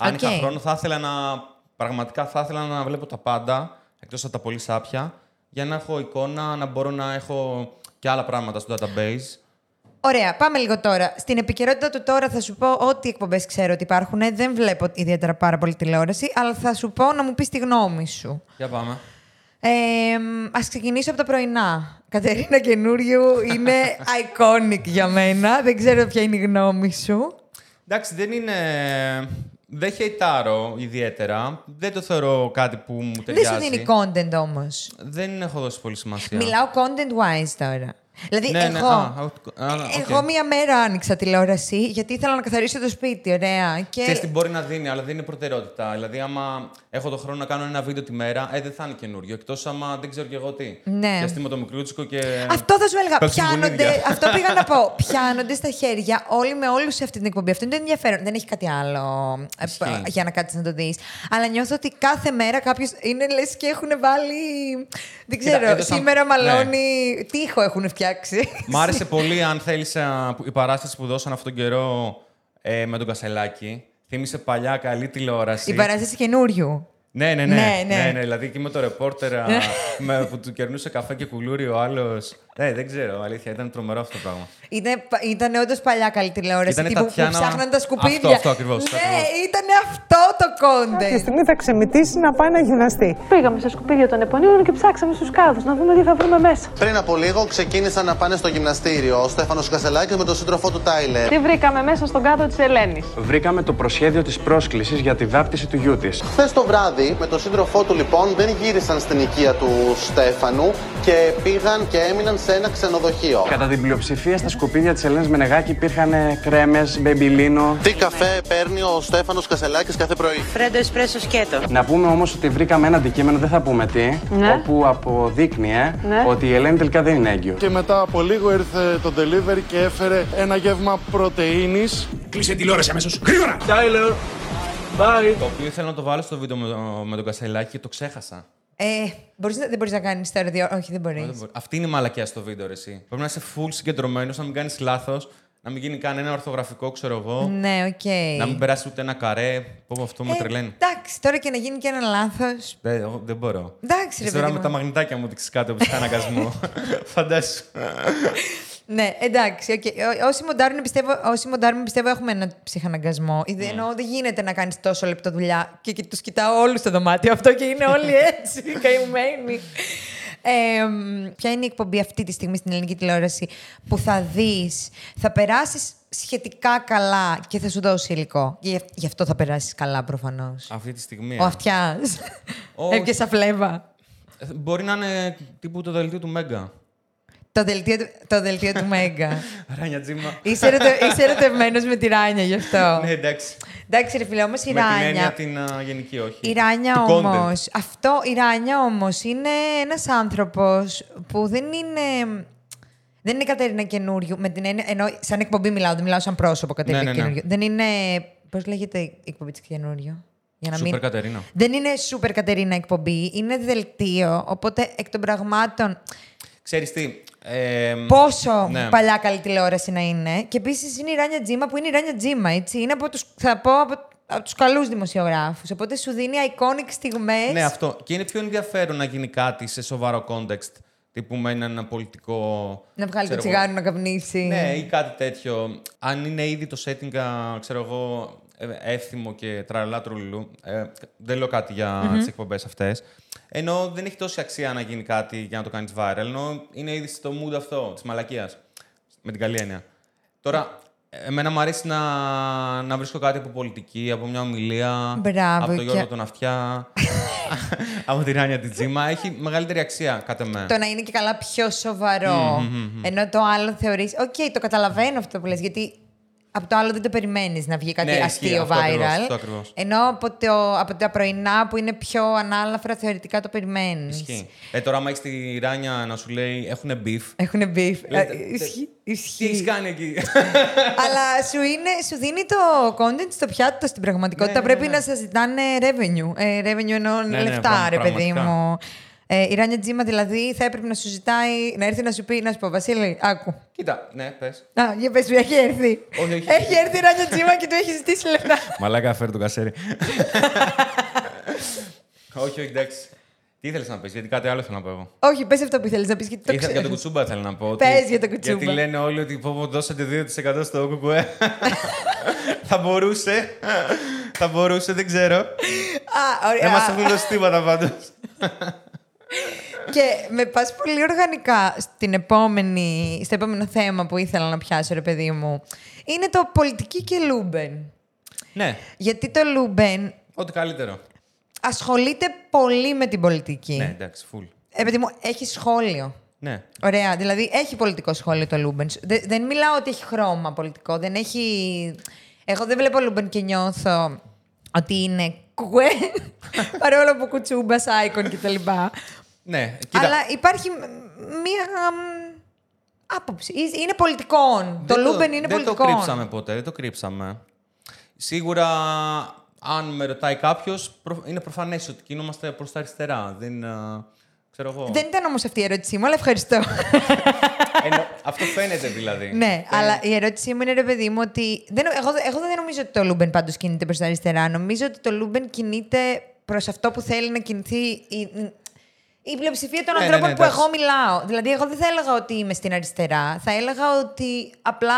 Αν Οκ. είχα χρόνο, θα ήθελα να. Πραγματικά θα ήθελα να βλέπω τα πάντα, εκτός από τα πολύ σάπια, για να έχω εικόνα, να μπορώ να έχω και άλλα πράγματα στο database. Ωραία, πάμε λίγο τώρα. Στην επικαιρότητα του τώρα θα σου πω ό,τι εκπομπές ξέρω ότι υπάρχουν. Δεν βλέπω ιδιαίτερα πάρα πολύ τηλεόραση, αλλά θα σου πω να μου πεις τη γνώμη σου. Για πάμε. Ε, Ας ξεκινήσω από τα πρωινά. Κατερίνα Καινούριου είναι iconic για μένα. Δεν ξέρω ποια είναι η γνώμη σου. Εντάξει, δεν είναι. Δεν χεϊτάρω ιδιαίτερα. Δεν το θεωρώ κάτι που μου Δεν ταιριάζει. σου δίνει content όμως. Δεν έχω δώσει πολύ σημασία. Μιλάω content wise τώρα. Δηλαδή, Ναι, ναι, εγώ, α, α, α, οκ. εγώ μία μέρα άνοιξα τηλεόραση γιατί ήθελα να καθαρίσω το σπίτι. Ωραία. Και... Ξέρεις τι μπορεί να δίνει, αλλά δεν είναι προτεραιότητα. Δηλαδή, άμα έχω το χρόνο να κάνω ένα βίντεο τη μέρα, ε, δεν θα είναι Καινούριου. Εκτός άμα δεν ξέρω κι εγώ τι. Ναι. Και στείλω το μικρούτσικο και. Αυτό θα σου έλεγα. Πέφτουν Πιάνονται, μπουνίδια. αυτό πήγα να πω. Πιάνονται στα χέρια όλοι με όλους σε αυτή την εκπομπή. Αυτό είναι το ενδιαφέρον. Δεν έχει κάτι άλλο ε, Ισχύει. για να κάτσεις να το δεις. Αλλά νιώθω ότι κάθε μέρα κάποιος είναι λες και έχουν βάλει. Δεν Κοίτα, ξέρω, έδωσαν- σήμερα ναι. μαλώνει. Τι ήχο έχουν φτιάξει. Μ' άρεσε πολύ, αν θέλεις, η παράσταση που δώσαν αυτόν τον καιρό ε, με τον Κασελάκη. Θύμισε παλιά καλή τηλεόραση. Η παράσταση καινούριου. Ναι, ναι, ναι. Ναι, ναι. ναι, ναι. Δηλαδή εκεί με το ρεπόρτερ α, με, που του κερνούσε καφέ και κουλούρι ο άλλος. Ναι, δεν ξέρω, αλήθεια. Ήταν τρομερό αυτό το πράγμα. Ήταν, ήταν όντως παλιά καλή τηλεόραση. Ήτανε τύπου Τατιάνα- που ψάχναν τα σκουπίδια. Αυτό, αυτό ακριβώς, αυτό Ναι, ακριβώς. ήταν αυτό το Κάποια content. στιγμή θα ξεμητήσει να πάει να γυμναστεί. Πήγαμε στα σκουπίδια των Επωνίων και ψάξαμε στους κάδους να δούμε τι θα βρούμε μέσα. Πριν από λίγο ξεκίνησαν να πάνε στο γυμναστήριο ο Στέφανος Κασελάκης με τον σύντροφό του Τάιλερ. Τι βρήκαμε μέσα στον κάδο της Ελένης; Βρήκαμε το προσχέδιο της πρόσκλησης για τη βάπτιση του γιού της. Χθες το βράδυ με τον σύντροφό του λοιπόν δεν γύρισαν στην οικία του Στέφανου και πήγαν και έμειναν σε ένα ξενοδοχείο. Κατά την πλειοψηφία στα σκουπίδια της Ελένης Μενεγάκη υπήρχαν κρέμες, μπεμπιλίνο. Τι καφέ παίρνει ο Στέφανος Κασελάκης κάθε πρωί; Φρέντο εσπρέσο σκέτο. Να πούμε όμως ότι βρήκαμε ένα αντικείμενο, δεν θα πούμε τι, Ναι. όπου αποδείκνυε Ναι. ότι η Ελένη τελικά δεν είναι έγκυος. Και μετά από λίγο ήρθε το delivery και έφερε ένα γεύμα πρωτεΐνης. Κλείσε τηλεόραση αμέσως. Γρήγορα! Το οποίο ήθελα να το βάλω στο βίντεο με, το- με τον Κασελάκη και το ξέχασα. Ε, μπορείς, να- δεν μπορείς να κάνεις τώρα δύο. Όχι, δεν μπορείς. Δεν μπορώ. Αυτή είναι η μαλακία στο βίντεο, ρε, εσύ. Πρέπει να είσαι full συγκεντρωμένος, να μην κάνεις λάθος, να μην γίνει κανένα ορθογραφικό, ξέρω εγώ. Ναι, οκ. Να μην περάσει ούτε ένα καρέ. Πω, αυτό με Ε, τρελαίνει. Εντάξει, τώρα και να γίνει και ένα λάθος. Ε, εγώ δεν μπορώ. Εντάξει, ρε Τώρα παιδί με μου. τα μαγνητάκια μου δείξει κάτω από αναγκασμό. Φαντάσου. Ναι, εντάξει. οκ. Ό- Όσοι μοντάρουν, πιστεύω, όσοι μοντάρουν, πιστεύω έχουμε ένα ψυχαναγκασμό. Ναι. Mm. Εννοώ, δεν γίνεται να κάνεις τόσο λεπτό δουλειά και, και τους κοιτάω όλους στο δωμάτιο αυτό και είναι όλοι έτσι, καημένοι. Ε, μ, ποια είναι η εκπομπή αυτή τη στιγμή στην ελληνική τηλεόραση που θα δεις, θα περάσεις σχετικά καλά και θα σου δώσει υλικό; Γι' γι' αυτό θα περάσεις καλά προφανώς. Αυτή τη στιγμή. Ο ε. αυτιάς. Όχι. Έπιασα φλέβα. Ε, Μπορεί να είναι τύπου το δελτίο του Μέγκα. Το δελτίο, του- το δελτίο του Μέγκα. Ράνια Τζίμα. Είσαι, ερωτε, είσαι ερωτευμένος με τη Ράνια γι' αυτό. Ναι, εντάξει. Εντάξει, ρε φίλε, όμως η Με την έννοια Ράνια. την α, γενική, όχι. Η Ράνια Του όμω. content. Αυτό, η Ράνια όμως είναι ένας άνθρωπος που δεν είναι. Δεν είναι η Κατερίνα καινούριου. Με την έννοια, ενώ σαν εκπομπή μιλάω, δεν μιλάω σαν πρόσωπο Κατερίνα Ναι, ναι, ναι. καινούριου. Δεν είναι. Πώς λέγεται η εκπομπή της καινούριου; Για να Σούπερ μην... Κατερίνα. Δεν είναι σούπερ Κατερίνα εκπομπή. Είναι δελτίο. Οπότε εκ των πραγμάτων. Ξέρεις τι. ε, Πόσο ναι. παλιά καλή τηλεόραση να είναι. Και επίσης είναι η Ράνια Τζίμα που είναι η Ράνια Τζίμα, έτσι. Είναι από τους, θα πω από, από τους καλούς δημοσιογράφους. Οπότε σου δίνει iconic στιγμές. Ναι, αυτό. Και είναι πιο ενδιαφέρον να γίνει κάτι σε σοβαρό context. Τύπου με έναν πολιτικό. Να βγάλει το ξέρω εγώ. τσιγάρο να καπνίσει. Ναι, ή κάτι τέτοιο. Αν είναι ήδη το setting, α, ξέρω εγώ, ε, εύθυμο και τραλά τρουλού. Ε, δεν λέω κάτι για mm-hmm. τις εκπομπές αυτές. Ενώ δεν έχει τόση αξία να γίνει κάτι για να το κάνεις viral. Ενώ είναι ήδη στο mood αυτό, της μαλακίας. Με την καλή έννοια. Τώρα, εμένα μου αρέσει να, να βρίσκω κάτι από πολιτική, από μια ομιλία. Μπράβο, από τον και- Γιώργο τον Αυτιά. από την Ράνια την Τζίμα. Έχει μεγαλύτερη αξία, κατ' εμέ. Το να είναι και καλά πιο σοβαρό. Ενώ το άλλο θεωρεί. Οκ, το καταλαβαίνω αυτό που λες, γιατί από το άλλο δεν το περιμένεις να βγει κάτι Ναι, ισχύει, αστείο αυτό viral. ακριβώς, αυτό ακριβώς. Ενώ από, το, από τα πρωινά που είναι πιο ανάλαφρα, θεωρητικά το περιμένεις. Ισχύει. Ε, τώρα, άμα έχεις τη Ράνια να σου λέει έχουν beef. Έχουν beef. Λέτε, Ε, ισχύει- Τι Ισχύει. έχεις κάνει εκεί; Αλλά σου, είναι, σου δίνει το content στο πιάτο στην πραγματικότητα. Ναι, ναι, Πρέπει ναι. να σας ζητάνε revenue. Ε, revenue εννοώ ναι, λεφτά, πραγμα- ρε παιδί πραγματικά. μου. Ε, η Ράνια Τζίμα δηλαδή θα έπρεπε να σου ζητάει, να έρθει να σου πει, να σου πω, Βασίλη, άκου. Κοίτα, ναι, πες. Α, για πες μου, έχει έρθει. Όχι, όχι. Έχει έρθει η Ράνια Τζίμα και του έχει ζητήσει λεφτά. Μαλάκα, φέρει το κασέρι. όχι, όχι, εντάξει. Τι ήθελες να πεις, γιατί κάτι άλλο θέλω να πω εγώ. Όχι, πες αυτό που ήθελε να πεις. Γιατί το Ήθελα, για ξέρω. τον κουτσούμπα θέλω να πω. ότι- Πες για τον κουτσούμπα. Γιατί λένε όλοι ότι πω, πω, δώσατε 2% στο κουκουέ. θα μπορούσε. θα μπορούσε, δεν ξέρω. Α, ωραία. Δεν μας έχουν δώσει τίποτα πάντως. Και με πας πολύ οργανικά στην επόμενη, στο επόμενο θέμα που ήθελα να πιάσω, ρε παιδί μου. Είναι το πολιτική και Λούμπεν. ναι, Γιατί το Λούμπεν ό,τι καλύτερο. ασχολείται πολύ με την πολιτική. Ναι, εντάξει, full. Ε, παιδί μου, έχει σχόλιο. Ναι. Ωραία. Δηλαδή έχει πολιτικό σχόλιο το Λούμπεν. Δε- δεν μιλάω ότι έχει χρώμα πολιτικό. Δεν έχει. Εγώ δεν βλέπω Λούμπεν και νιώθω ότι είναι κουκουέ. παρόλο που Κουτσούμπα, icon κτλ. Ναι, κοίτα. Αλλά υπάρχει μ- μία μ, άποψη. Ε, Είναι πολιτικών. Το Δεν Λούμπεν είναι δεν πολιτικών. το κρύψαμε ποτέ, δεν το κρύψαμε. Σίγουρα, αν με ρωτάει κάποιος, είναι προφανές ότι κινούμαστε προς τα αριστερά. Δεν. α, ξέρω εγώ. Δεν ήταν όμως αυτή η ερώτησή μου, αλλά ευχαριστώ. Εννο- Αυτό φαίνεται δηλαδή. ναι, αλλά η ερώτησή μου είναι ρε παιδί μου ότι. Δεν, εγώ, εγώ δεν νομίζω ότι το Λούμπεν πάντως κινείται προς τα αριστερά. Νομίζω ότι το Λούμπεν κινείται προς αυτό που θέλει να κινηθεί η, η πλειοψηφία των Ναι, ναι, ανθρώπων ναι, που εντάξει. εγώ μιλάω. Δηλαδή, εγώ δεν θα έλεγα ότι είμαι στην αριστερά. Θα έλεγα ότι απλά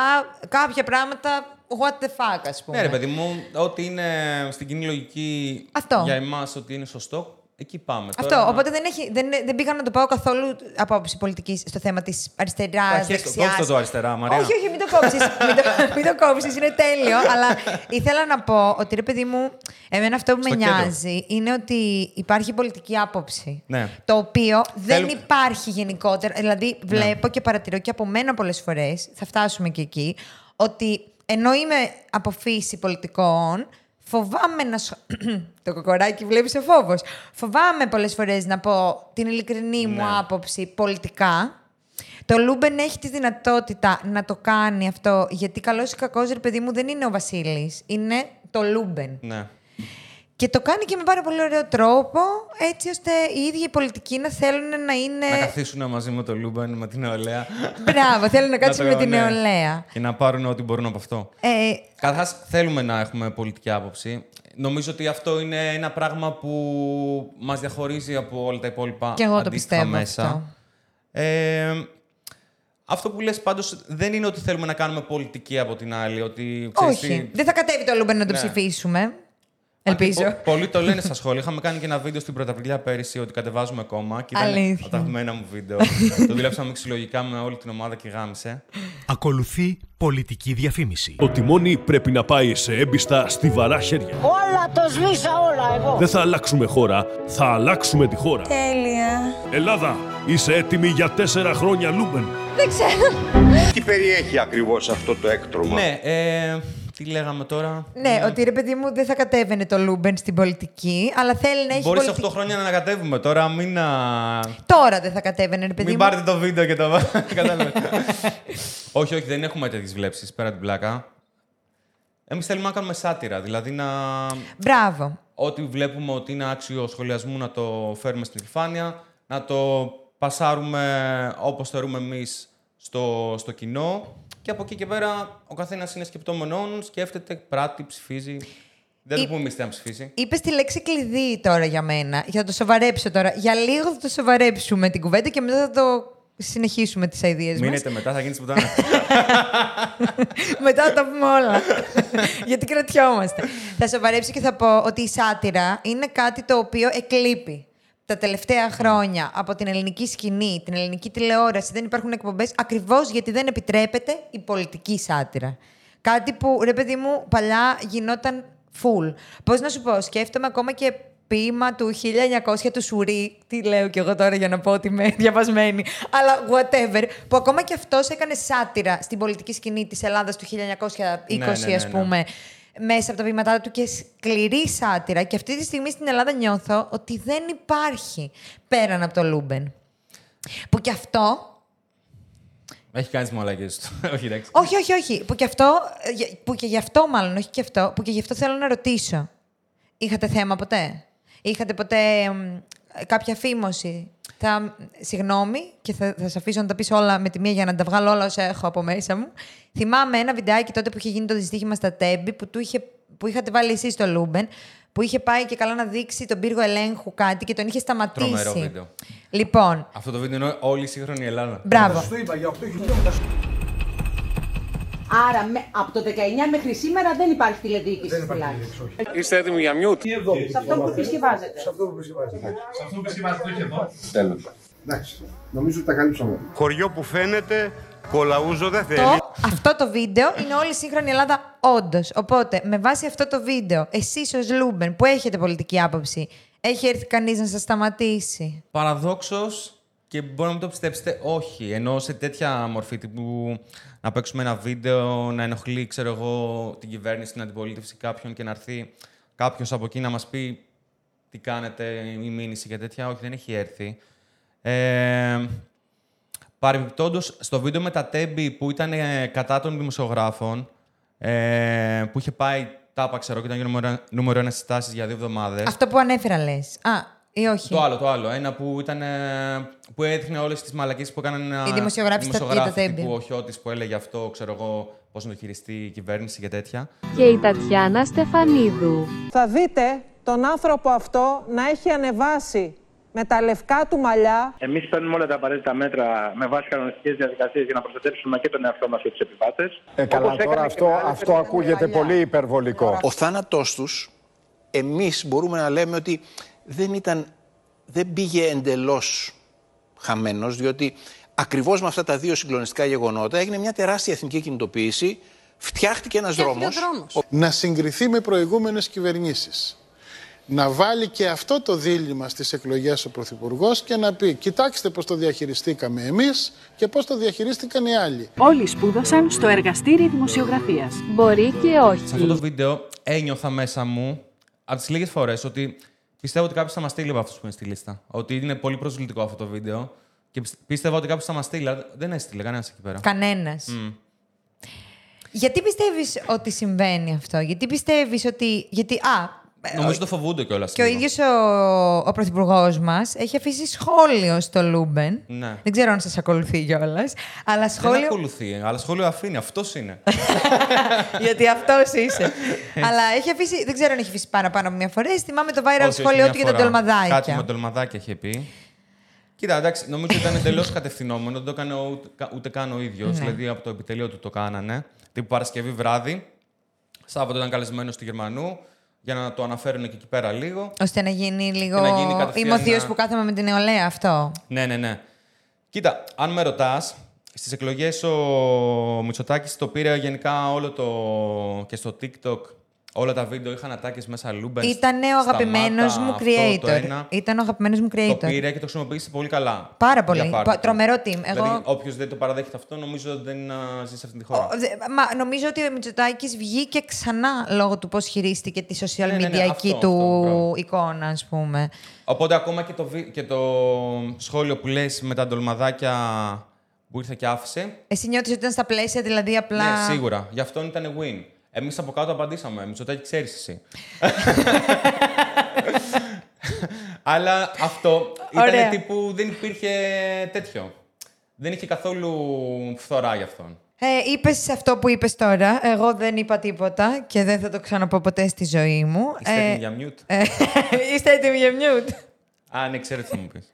κάποια πράγματα. What the fuck, ας πούμε. Ναι, ρε παιδί μου, ό,τι είναι στην κοινή λογική Αυτό. για εμάς ότι είναι σωστό, εκεί πάμε. Αυτό. Τώρα, Οπότε δεν, έχει, δεν, δεν πήγα να το πάω καθόλου από άποψη πολιτικής στο θέμα της αριστεράς. Αρχές το- κόψτε το αριστερά, Μαρία. Όχι, όχι, μην το κόψεις. μην, το, μην το κόψεις, είναι τέλειο. αλλά ήθελα να πω ότι ρε παιδί μου, εμένα αυτό που Στο με κέντρο. νοιάζει είναι ότι υπάρχει πολιτική άποψη. Ναι. Το οποίο δεν Θέλουμε- υπάρχει γενικότερα. Δηλαδή, βλέπω και παρατηρώ και από μένα πολλές φορές, θα φτάσουμε και εκεί, ότι ενώ είμαι από φύση πολιτικών, φοβάμαι να. σχ- το κοκοράκι βλέπεις ο φόβος. Φοβάμαι πολλές φορές να πω την ειλικρινή μου Ναι. άποψη πολιτικά. Το Λούμπεν έχει τη δυνατότητα να το κάνει αυτό, γιατί καλός ή κακός, ρε παιδί μου, δεν είναι ο Βασίλης. Είναι το Λούμπεν. Ναι. Και το κάνει και με πάρα πολύ ωραίο τρόπο, έτσι ώστε οι ίδιοι οι πολιτικοί να θέλουν να είναι. Να καθίσουν μαζί με το Λούμπεν, με την νεολαία. Μπράβο, θέλουν να κάτσουν το- με την ναι. νεολαία. Και να πάρουν ό,τι μπορούν από αυτό. Ε, Καταρχάς, θέλουμε να έχουμε πολιτική άποψη. Νομίζω ότι αυτό είναι ένα πράγμα που μας διαχωρίζει από όλα τα υπόλοιπα Και εγώ το αντίστοιχα πιστεύω μέσα. αυτό. Ε, αυτό που λες πάντως δεν είναι ότι θέλουμε να κάνουμε πολιτική από την άλλη. Ότι, ξέρεις όχι. τι, Δεν θα κατέβει το Λούμπεν να το Ναι. ψηφίσουμε. Αντί- Ελπίζω. πο- πολλοί το λένε στα σχόλια. Είχαμε κάνει και ένα βίντεο στην Πρωταπριλιά πέρυσι ότι κατεβάζουμε κόμμα. Και ήταν Αλήθεια. από τα αγαπημένα μου βίντεο. το δουλέψαμε συλλογικά με όλη την ομάδα και γάμησε. Ακολουθεί πολιτική διαφήμιση. Το τιμόνι πρέπει να πάει σε έμπιστα στιβαρά χέρια. Όλα το σβήσα όλα εγώ. Δεν θα αλλάξουμε χώρα, θα αλλάξουμε τη χώρα. Τέλεια. Ελλάδα, είσαι έτοιμη για τέσσερα χρόνια Λούμπεν. Δεν ξέρω. Τι περιέχει ακριβώς αυτό το έκτρωμα; Ναι, ε, τι λέγαμε τώρα; Ναι, ότι ρε παιδί μου δεν θα κατέβαινε το Λούμπεν στην πολιτική, αλλά θέλει να έχει Μπορείς σε πολιτική. 8 χρόνια να ανακατεύουμε τώρα, μην. α, Τώρα δεν θα κατέβαινε, ρε παιδί Μην μου. πάρετε το βίντεο και το βάλετε. Κατάλαβες. όχι, όχι, δεν έχουμε τέτοιες βλέψεις πέρα την πλάκα. Εμείς θέλουμε να κάνουμε σάτυρα. Δηλαδή να. Μπράβο. Ό,τι βλέπουμε ότι είναι άξιο σχολιασμού να το φέρουμε στην επιφάνεια, να το πασάρουμε όπως θεωρούμε εμείς στο, στο κοινό και από εκεί και πέρα ο καθένας είναι σκεπτόμενον, σκέφτεται, πράττει, ψηφίζει. Δεν Ή- το πούμε εμείς τι να ψηφίσει. Είπες τη λέξη κλειδί τώρα για μένα. Για να το σοβαρέψω τώρα. Για λίγο θα το σοβαρέψουμε την κουβέντα και μετά θα το συνεχίσουμε τις αειδίε μας. Μείνετε μετά, θα γίνει πουτάνα. μετά θα τα πούμε όλα. Γιατί κρατιόμαστε. θα σοβαρέψω και θα πω ότι η σάτυρα είναι κάτι το οποίο εκλείπει. Τα τελευταία χρόνια από την ελληνική σκηνή, την ελληνική τηλεόραση, δεν υπάρχουν εκπομπές ακριβώς γιατί δεν επιτρέπεται η πολιτική σάτυρα. Κάτι που, ρε παιδί μου, παλιά γινόταν full. Πώς να σου πω, σκέφτομαι ακόμα και ποίημα του 1900 του Σουρή. Τι λέω κι εγώ τώρα για να πω ότι είμαι διαβασμένη. Αλλά whatever. Που ακόμα και αυτός έκανε σάτυρα στην πολιτική σκηνή της Ελλάδας του 1920, Ναι, ναι, ναι, ας ναι. πούμε, μέσα από τα ποιήματά του και σκληρή σάτυρα. Και αυτή τη στιγμή στην Ελλάδα νιώθω ότι δεν υπάρχει πέραν από το Λούμπεν. Που κι αυτό Έχει κάνει τις μαλακίες του. όχι, εντάξει. όχι, όχι, όχι. Που και, αυτό, ε, για- που και γι' αυτό μάλλον, όχι και αυτό, που και γι' αυτό θέλω να ρωτήσω. Είχατε θέμα ποτέ; Είχατε ποτέ μ, κάποια φήμωση; Θα, συγγνώμη και θα, θα σε αφήσω να τα πεις όλα με τη μία για να τα βγάλω όλα όσα έχω από μέσα μου. Θυμάμαι ένα βιντεάκι τότε που είχε γίνει το δυστύχημα στα Τέμπη που, του είχε, που είχατε βάλει εσείς στο Λούμπεν που είχε πάει και καλά να δείξει τον πύργο ελέγχου κάτι και τον είχε σταματήσει. Τρομερό βίντεο. Λοιπόν, Αυτό το βίντεο είναι όλη η σύγχρονη Ελλάδα. μπράβο. είπα για 8 χιλιόμετρα. Άρα με, από το 19 μέχρι σήμερα δεν υπάρχει τηλεδιοίκηση στην Ελλάδα. Είστε έτοιμοι για mute; Σε αυτό που επισκευάζεται. Σε αυτό που επισκευάζεται. Σε αυτό που επισκευάζεται, όχι εδώ. Τέλος. Εντάξει. Νομίζω ότι τα καλύψαμε. Χωριό που φαίνεται, κολαούζο δεν θέλει. Το, αυτό το βίντεο είναι όλη η σύγχρονη Ελλάδα όντως. Οπότε, με βάση αυτό το βίντεο, εσείς ως Λούμπεν που έχετε πολιτική άποψη, έχει έρθει κανείς να σας σταματήσει; Παραδόξως, Και μπορεί να μην το πιστέψετε, όχι. Ενώ σε τέτοια μορφή τύπου να παίξουμε ένα βίντεο, να ενοχλεί, ξέρω εγώ, την κυβέρνηση, την αντιπολίτευση κάποιον και να έρθει κάποιος από εκεί να μας πει τι κάνετε, η μήνυση και τέτοια. Όχι, δεν έχει έρθει. Ε, Παρεμπιπτόντως, στο βίντεο με τα τέμπη που ήταν ε, κατά των δημοσιογράφων, ε, που είχε πάει τάπα, ξέρω, και ήταν νούμερο, νούμερο ένας στις τάσεις για δύο εβδομάδες. Αυτό που ανέφερα λες. Α, ή όχι. Το άλλο, το άλλο. Ένα που, ήταν, ε, που έδειχνε όλες τις μαλακίες που έκαναν ένα Οι δημοσιογράφοι στα- για τα τέμπη. τύπου ο Χιώτης που έλεγε αυτό, ξέρω εγώ, πώς να το χειριστεί η κυβέρνηση και τέτοια. Και η Τατιάνα Στεφανίδου. Θα δείτε τον άνθρωπο αυτό να έχει ανεβάσει με τα λευκά του μαλλιά Εμείς παίρνουμε όλα τα απαραίτητα μέτρα με βάση κανονιστικές διαδικασίες για να προστατεύσουμε και τον εαυτό μας και τους επιβάτες. Ε, καλά, τώρα αυτό, αυτό ακούγεται πολύ υπερβολικό. Ο θάνατός τους, εμείς μπορούμε να λέμε ότι δεν ήταν, δεν πήγε εντελώς χαμένος, διότι ακριβώς με αυτά τα δύο συγκλονιστικά γεγονότα έγινε μια τεράστια εθνική κινητοποίηση, φτιάχτηκε ένας δρόμος. να συγκριθεί με προηγούμενες κυβερνήσεις. Να βάλει και αυτό το δίλημα στις εκλογές ο Πρωθυπουργός και να πει κοιτάξτε πώς το διαχειριστήκαμε εμείς και πώς το διαχειρίστηκαν οι άλλοι. Όλοι σπούδασαν στο εργαστήρι δημοσιογραφίας. Μπορεί και όχι. Σε αυτό το βίντεο ένιωθα μέσα μου από τις λίγες φορές ότι πιστεύω ότι κάποιος θα μας στείλει από αυτούς που είναι στη λίστα. Ότι είναι πολύ προσβλητικό αυτό το βίντεο. Και πιστε- πίστευα ότι κάποιος θα μας στείλει, αλλά δεν έστειλε κανένας εκεί πέρα. Κανένας. Μμ. Γιατί πιστεύεις ότι συμβαίνει αυτό, Γιατί πιστεύεις ότι. Γιατί, α, Νομίζω το φοβούνται κιόλας. και ο ίδιος ο, ο πρωθυπουργός μας έχει αφήσει σχόλιο στο Λούμπεν. Ναι. Δεν ξέρω αν σας ακολουθεί κιόλας. Αλλά Δεν σχόλιο. ακολουθεί, αλλά σχόλιο αφήνει. Αυτός είναι. γιατί αυτός είσαι. αλλά έχει αφήσει. Δεν ξέρω αν έχει αφήσει παραπάνω από μια φορά. Θυμάμαι το viral Όχι, όχι, σχόλιο μια του για τα φορά. τολμαδάκια. Κάτι με τολμαδάκια είχε πει. Κοίτα, εντάξει, νομίζω ότι ήταν εντελώς κατευθυνόμενο. Δεν το έκανε ούτε, ούτε καν ο ίδιος. Ναι. Δηλαδή από το επιτελείο του το κάνανε. Τύπου Παρασκευή βράδυ. Σάββατο ήταν καλεσμένος του Γερμανού για να το αναφέρουν και εκεί πέρα λίγο. Ώστε να γίνει λίγο. να γίνει κατευθείαν Είμαι ο ένα- που κάθομαι με την νεολαία, αυτό. Ναι, ναι, ναι. Κοίτα, αν με ρωτάς, στις εκλογές ο Μητσοτάκης το πήρε γενικά όλο το. και στο TikTok. Όλα τα βίντεο είχαν ατάκες μέσα Λούμπεν. Ήταν ο αγαπημένος Σταμάτα, μου αυτό, creator. το ένα. Ήταν ο αγαπημένος μου Το creator. πήρε και το χρησιμοποίησε πολύ καλά. Πάρα πολύ. Για πάρτι Πα- του. τρομερό team. Εγώ- Δηλαδή, όποιος δεν το παραδέχεται αυτό, νομίζω ότι δεν α, ζει σε αυτή τη χώρα. Ο- δε- Μα νομίζω ότι ο Μητσοτάκης βγήκε ξανά λόγω του πώς χειρίστηκε τη social Ναι, ναι, ναι, media αυτό, του αυτό, μπράβο. εικόνα, ας πούμε. Οπότε ακόμα και το, βι- και το σχόλιο που λες με τα ντολμαδάκια που ήρθε και άφησε. Εσύ νιώθεις ότι ήταν στα πλαίσια, δηλαδή απλά. Ναι, σίγουρα. Γι' αυτό ήταν win. Εμείς από κάτω απαντήσαμε. Μητσοτάκη, ξέρεις εσύ. Αλλά αυτό Ωραία. ήταν τύπου δεν υπήρχε τέτοιο. Δεν είχε καθόλου φθορά γι' αυτόν. Ε, είπες αυτό που είπες τώρα. Εγώ δεν είπα τίποτα και δεν θα το ξαναπώ ποτέ στη ζωή μου. Είστε Ε, έτοιμοι για mute; ε, Είστε έτοιμοι για mute; Α, ναι, ξέρω τι θα μου πεις.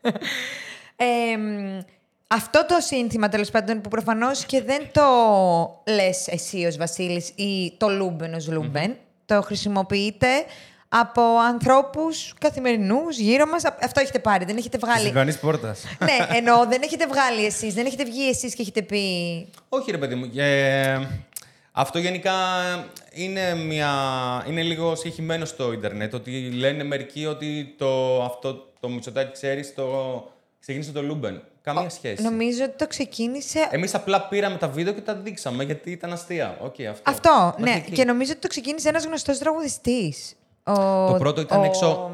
Ε, μ, αυτό το σύνθημα τέλος πάντων που προφανώς και δεν το λες εσύ ως Βασίλης ή το Λούμπεν ως Λούμπεν το χρησιμοποιείτε από ανθρώπους καθημερινούς γύρω μας. Αυτό έχετε πάρει, δεν έχετε βγάλει. Συγγονή πόρτας. ναι, εννοώ, δεν έχετε βγάλει εσείς, δεν έχετε βγει εσείς και έχετε πει. Όχι, ρε παιδί μου. Ε, αυτό γενικά είναι, μια, είναι λίγο συγχυμένο στο ίντερνετ. Ότι λένε μερικοί ότι το, αυτό το Μητσοτάκη, ξέρεις, το ξεκίνησε το Λούμπεν. Καμία σχέση. Νομίζω ότι το ξεκίνησε. Εμείς απλά πήραμε τα βίντεο και τα δείξαμε γιατί ήταν αστεία. Οκ, αυτό. Αυτό, Μέχρι ναι. εκεί. Και νομίζω ότι το ξεκίνησε ένας γνωστός τραγουδιστής. Το πρώτο ήταν έξω-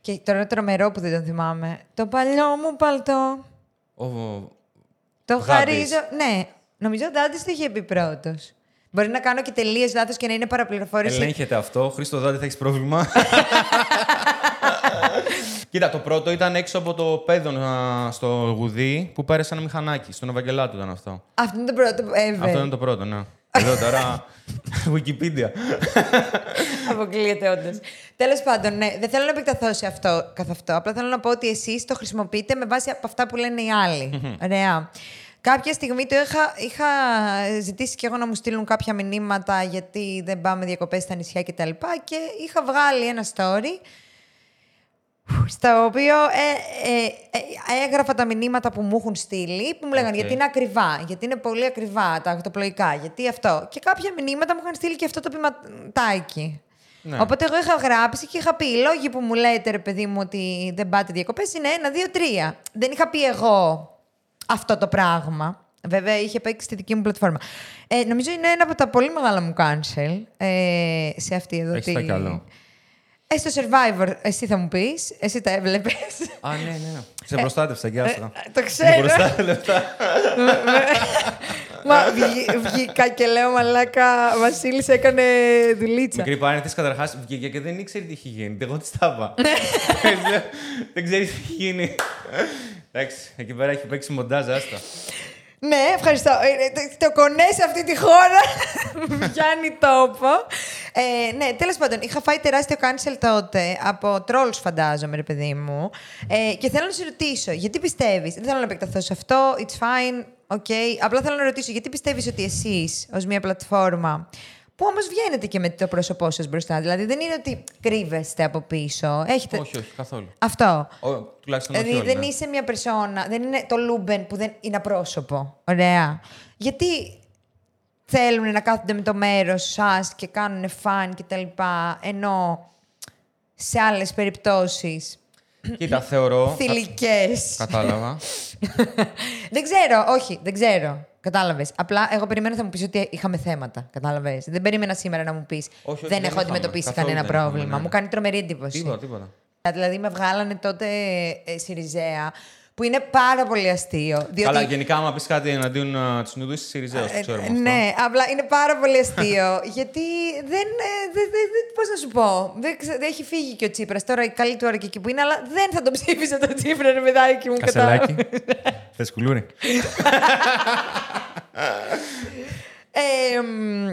Και τώρα τρομερό που δεν τον θυμάμαι. Το παλιό μου παλτό. Ο... Το Δάντης. χαρίζω. Ναι, νομίζω ο Δάντη το είχε πει πρώτος. Μπορεί να κάνω και τελείω λάθος και να είναι παραπληροφόρηση. Ελέγχεται αυτό. Χρήστο Δάντη, θα έχεις πρόβλημα. Κοίτα, το πρώτο ήταν έξω από το πέδον α, στο γουδί που πέρασε ένα μηχανάκι. Στον Ευαγγελάτο ήταν αυτό. Αυτό είναι το πρώτο ever. Αυτό είναι το πρώτο, ναι. Εδώ τώρα. Wikipedia. Αποκλείεται όντως. Τέλος πάντων, ναι, δεν θέλω να επεκταθώ σε αυτό καθ' αυτό. Απλά θέλω να πω ότι εσείς το χρησιμοποιείτε με βάση από αυτά που λένε οι άλλοι. Ωραία. Κάποια στιγμή το είχα, είχα ζητήσει και εγώ να μου στείλουν κάποια μηνύματα γιατί δεν πάμε διακοπές στα νησιά κτλ. Και, και είχα βγάλει ένα story στο οποίο ε, ε, ε, έγραφα τα μηνύματα που μου έχουν στείλει, που μου λέγανε Οκ. γιατί είναι ακριβά, γιατί είναι πολύ ακριβά τα ακτοπλοϊκά, γιατί αυτό. Και κάποια μηνύματα μου είχαν στείλει και αυτό το ποιηματάκι. Ναι. Οπότε εγώ είχα γράψει και είχα πει: Οι λόγοι που μου λέτε, ρε παιδί μου, ότι δεν πάτε διακοπές είναι ένα, δύο, τρία. Δεν είχα πει εγώ αυτό το πράγμα. Βέβαια, είχε παίξει στη δική μου πλατφόρμα. Ε, νομίζω είναι ένα από τα πολύ μεγάλα μου cancel ε, σε αυτή εδώ Έχεις τη. φάει καλό. Ε, στο Survivor, εσύ θα μου πεις, εσύ τα έβλεπες. Α, ναι, ναι. Σε προστάτευσα, γεια σου. ε, το ξέρω. Σε προστάτευσα. Μα βγή- βγήκα και λέω μαλάκα, Βασίλης έκανε δουλίτσα. Μικρή πάρνηθη καταρχάς βγήκε και δεν ήξερε τι είχε γίνει. Εγώ τη τα είπα. Δεν ξέρει τι έχει γίνει. Εντάξει, εκεί πέρα έχει παίξει μοντάζ, άστα. Ναι, ευχαριστώ. Ε, ε, το, το κονέ σε αυτή τη χώρα πιάνει τόπο. Ε, ναι, τέλος πάντων, είχα φάει τεράστιο cancel τότε από trolls, φαντάζομαι, ρε παιδί μου. Ε, και θέλω να σε ρωτήσω, γιατί πιστεύεις. Δεν θέλω να επεκταθώ σε αυτό. It's fine. Okay. Απλά θέλω να ρωτήσω, γιατί πιστεύεις ότι εσείς, ως μια πλατφόρμα. Που όμως βγαίνετε και με το πρόσωπό σας μπροστά. Δηλαδή δεν είναι ότι κρύβεστε από πίσω. Έχετε... Όχι, όχι, καθόλου. Αυτό. Ο, τουλάχιστον όχι Δηλαδή όλοι, δεν ναι. είσαι μια περσόνα, δεν είναι το Λούμπεν που δεν είναι απρόσωπο. Ωραία. Γιατί θέλουν να κάθονται με το μέρος σας και κάνουν φαν και τα λοιπά, ενώ σε άλλες περιπτώσεις. Κοίτα, θεωρώ. Θηλυκές. Κατάλαβα. δεν ξέρω, όχι, δεν ξέρω. Κατάλαβες. Απλά εγώ περιμένω θα μου πεις ότι είχαμε θέματα. Κατάλαβες. Δεν περίμενα σήμερα να μου πεις. όχι, Δεν δεν έχω είχαμε. αντιμετωπίσει Καθόλου κανένα δεν είχαμε, πρόβλημα. ναι. Μου κάνει τρομερή εντύπωση. Τίποτα, τίποτα. Δηλαδή με βγάλανε τότε ε, Σιριζέα, που είναι πάρα πολύ αστείο. Διότι... Καλά, γενικά, άμα πεις κάτι εναντίον uh, της Νουδού, είσαι Σιριζέο, το ξέρουμε. αυτό. Ναι, απλά είναι πάρα πολύ αστείο. γιατί δεν. ε, δεν, δεν, δεν Πώς να σου πω. Δεν, ξε- δεν έχει φύγει και ο Τσίπρας. Τώρα η καλή του ώρα και εκεί που είναι, αλλά δεν θα τον ψήφισε το Τσίπρα, ρε παιδάκι μου. Κασελάκι. κατάλαβες. Θες κουλούρι. Ε, μ,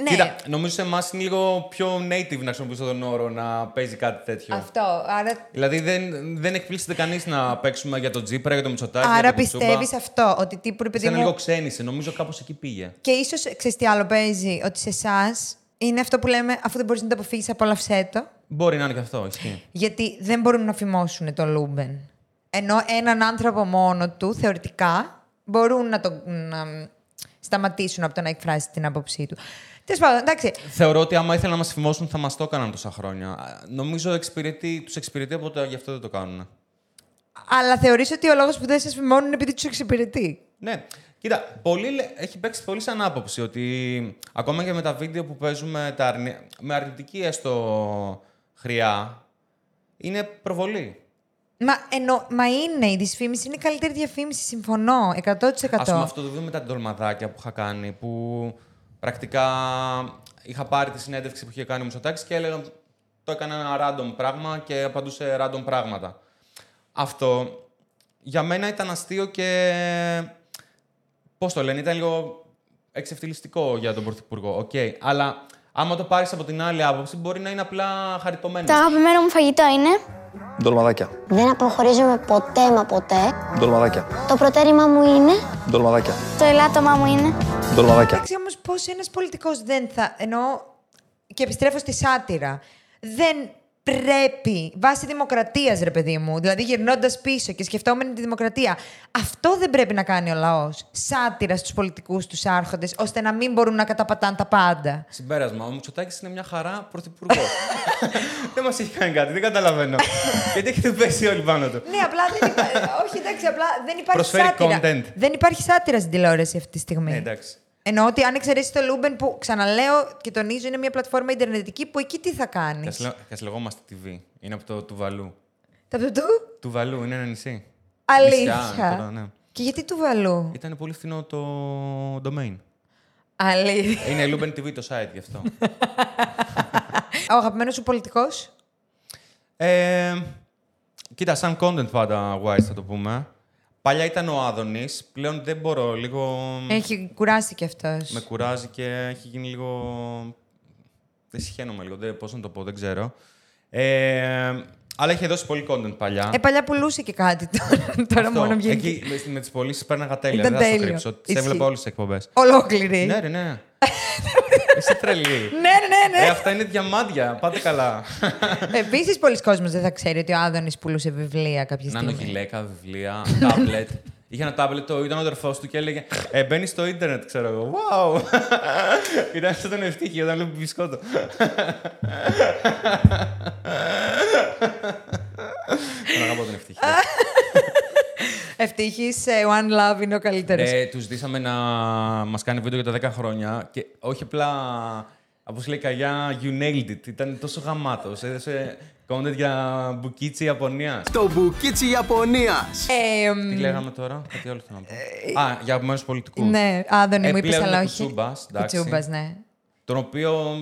ναι, Κοίτα, νομίζω σε εμάς είναι λίγο πιο native να χρησιμοποιήσω τον όρο να παίζει κάτι τέτοιο. αυτό. Άρα, Δηλαδή δεν, δεν εκπλήσεται κανείς να παίξουμε για τον Τζίπρα, για τον Μητσοτάκη. άρα για τον Κουτσούμπα. πιστεύεις αυτό, ότι τύπου ρε παιδί Ήταν μου. λίγο ξένισε, νομίζω κάπως εκεί πήγε. Και ίσως ξέρεις τι άλλο παίζει, ότι σε εσάς είναι αυτό που λέμε, αφού δεν μπορείς να το αποφύγεις, απόλαυσέ το. Μπορεί να είναι και αυτό, ισχύει. Γιατί δεν μπορούν να φημώσουν τον Λούμπεν. Ενώ έναν άνθρωπο μόνο του, θεωρητικά, μπορούν να τον να σταματήσουν από το να εκφράσει την άποψή του. Τέλος πάντων, εντάξει. Θεωρώ ότι άμα ήθελαν να μας φημώσουν θα μας το έκαναν τόσα χρόνια. Α, Νομίζω εξυπηρετεί, τους εξυπηρετεί, οπότε γι' αυτό δεν το κάνουν. Αλλά θεωρείς ότι ο λόγος που δεν σας φημώνουν είναι επειδή τους εξυπηρετεί; Ναι. Κοίτα, πολύ, λέ- έχει παίξει πολύ σαν άποψη ότι ακόμα και με τα βίντεο που παίζουμε τα αρνη... με αρνητική έστω χρειά, είναι προβολή. Μα, εννο, μα είναι η δυσφήμιση, είναι η καλύτερη διαφήμιση. Συμφωνώ 100%. Ας πούμε αυτό το βίντεο με τα ντολμαδάκια που είχα κάνει, που πρακτικά είχα πάρει τη συνέντευξη που είχε κάνει ο Μητσοτάκης και έλεγα το έκανα ένα random πράγμα και απαντούσε random πράγματα. Αυτό για μένα ήταν αστείο και πώς το λένε, ήταν λίγο εξευτελιστικό για τον Πρωθυπουργό, οκ. Αλλά άμα το πάρεις από την άλλη άποψη μπορεί να είναι απλά χαριτωμένος. Το αγαπημένο μου φαγητό είναι. Ντολμαδάκια. Δεν αποχωρίζομαι ποτέ μα ποτέ. Ντολμαδάκια. Το προτέρημά μου είναι. Ντολμαδάκια. Το ελάττωμά μου είναι. Ντολμαδάκια. Εντάξει όμως πώς ένας πολιτικός δεν θα. Εννοώ. Και επιστρέφω στη σάτυρα. Δεν πρέπει, βάσει δημοκρατίας, ρε παιδί μου, δηλαδή γυρνώντας πίσω και σκεφτόμενοι τη δημοκρατία, αυτό δεν πρέπει να κάνει ο λαός. Σάτυρα στους πολιτικούς, τους άρχοντες, ώστε να μην μπορούν να καταπατάνε τα πάντα. Συμπέρασμα, ο Μητσοτάκης είναι μια χαρά πρωθυπουργό. δεν μας έχει κάνει κάτι, δεν καταλαβαίνω. Γιατί έχετε πέσει όλοι πάνω του. Ναι, απλά δεν υπάρχει. όχι, εντάξει, απλά δεν υπάρχει Προσφέρει σάτυρα. content. Δεν υπάρχει σάτυρα στην τηλεόραση αυτή τη στιγμή. Ναι, εντάξει. Εννοώ ότι αν εξαιρέσεις το Λούμπεν που ξαναλέω και τονίζω είναι μια πλατφόρμα ιντερνετική που εκεί τι θα κάνεις; Και λεγόμαστε TV. Είναι από το Τουβαλού. Τα του; Του. Τουβαλού είναι ένα νησί. Αλήθεια; Νησιά, τώρα, ναι. Και γιατί Τουβαλού; Ήταν πολύ φθηνό το domain. Αλήθεια. Είναι Luben TV το site γι' αυτό. Ο αγαπημένος σου πολιτικός; ε, κοίτα, σαν content πάντα wise θα το πούμε. Παλιά ήταν ο Άδωνης, πλέον δεν μπορώ, λίγο... Έχει κουράσει κι αυτός. Με κουράζει και έχει γίνει λίγο... Δεν συχαίνομαι λίγο, δεν, πώς να το πω, δεν ξέρω. Ε, αλλά είχε δώσει πολύ content παλιά. Ε, παλιά πουλούσε και κάτι τώρα. τώρα Αυτό. μόνο βγαίνει. Εκεί με, με τις πωλήσεις πέρναγα τέλεια. Ήταν δεν θα σου τέλειο. κρύψω. Τις Ισχύει. έβλεπα όλες τις εκπομπές. Ολόκληρη. Ναι, ρε, ναι. Είσαι τρελή. Ναι, ναι, ναι. Ε, αυτά είναι διαμάντια. Πάτε καλά. Επίσης, πολλοί κόσμοι δεν θα ξέρει ότι ο Άδωνης πουλούσε βιβλία κάποια στιγμή. Νανογυλαίκα, βιβλία, τάμπλετ. Είχε ένα τάμπλετ, το ήταν ο αδερφός του και έλεγε ε, Μπαίνει στο ίντερνετ, ξέρω εγώ. Wow! ήταν σαν τον ευτύχη όταν βλέπει μπισκότο. Τον αγαπώ τον ευτύχη. Ευτύχη, One Love είναι ο καλύτερος. Ε, τους ζητήσαμε να μας κάνει βίντεο για τα 10 χρόνια και όχι απλά. Όπως λέει η Καγιά, you nailed it. Ήταν τόσο γαμάτος. Έδωσε content για μπουκίτσι Ιαπωνίας. Το μπουκίτσι Ιαπωνίας. Ε, Τι λέγαμε τώρα, κάτι άλλο θέλω να πω. Α, για απομένου πολιτικούς. ναι, Άδωνη μου είπε, πλέον αλλά είναι όχι. Κουτσούμπας, εντάξει. Κουτσούμπας, ναι. Τον οποίο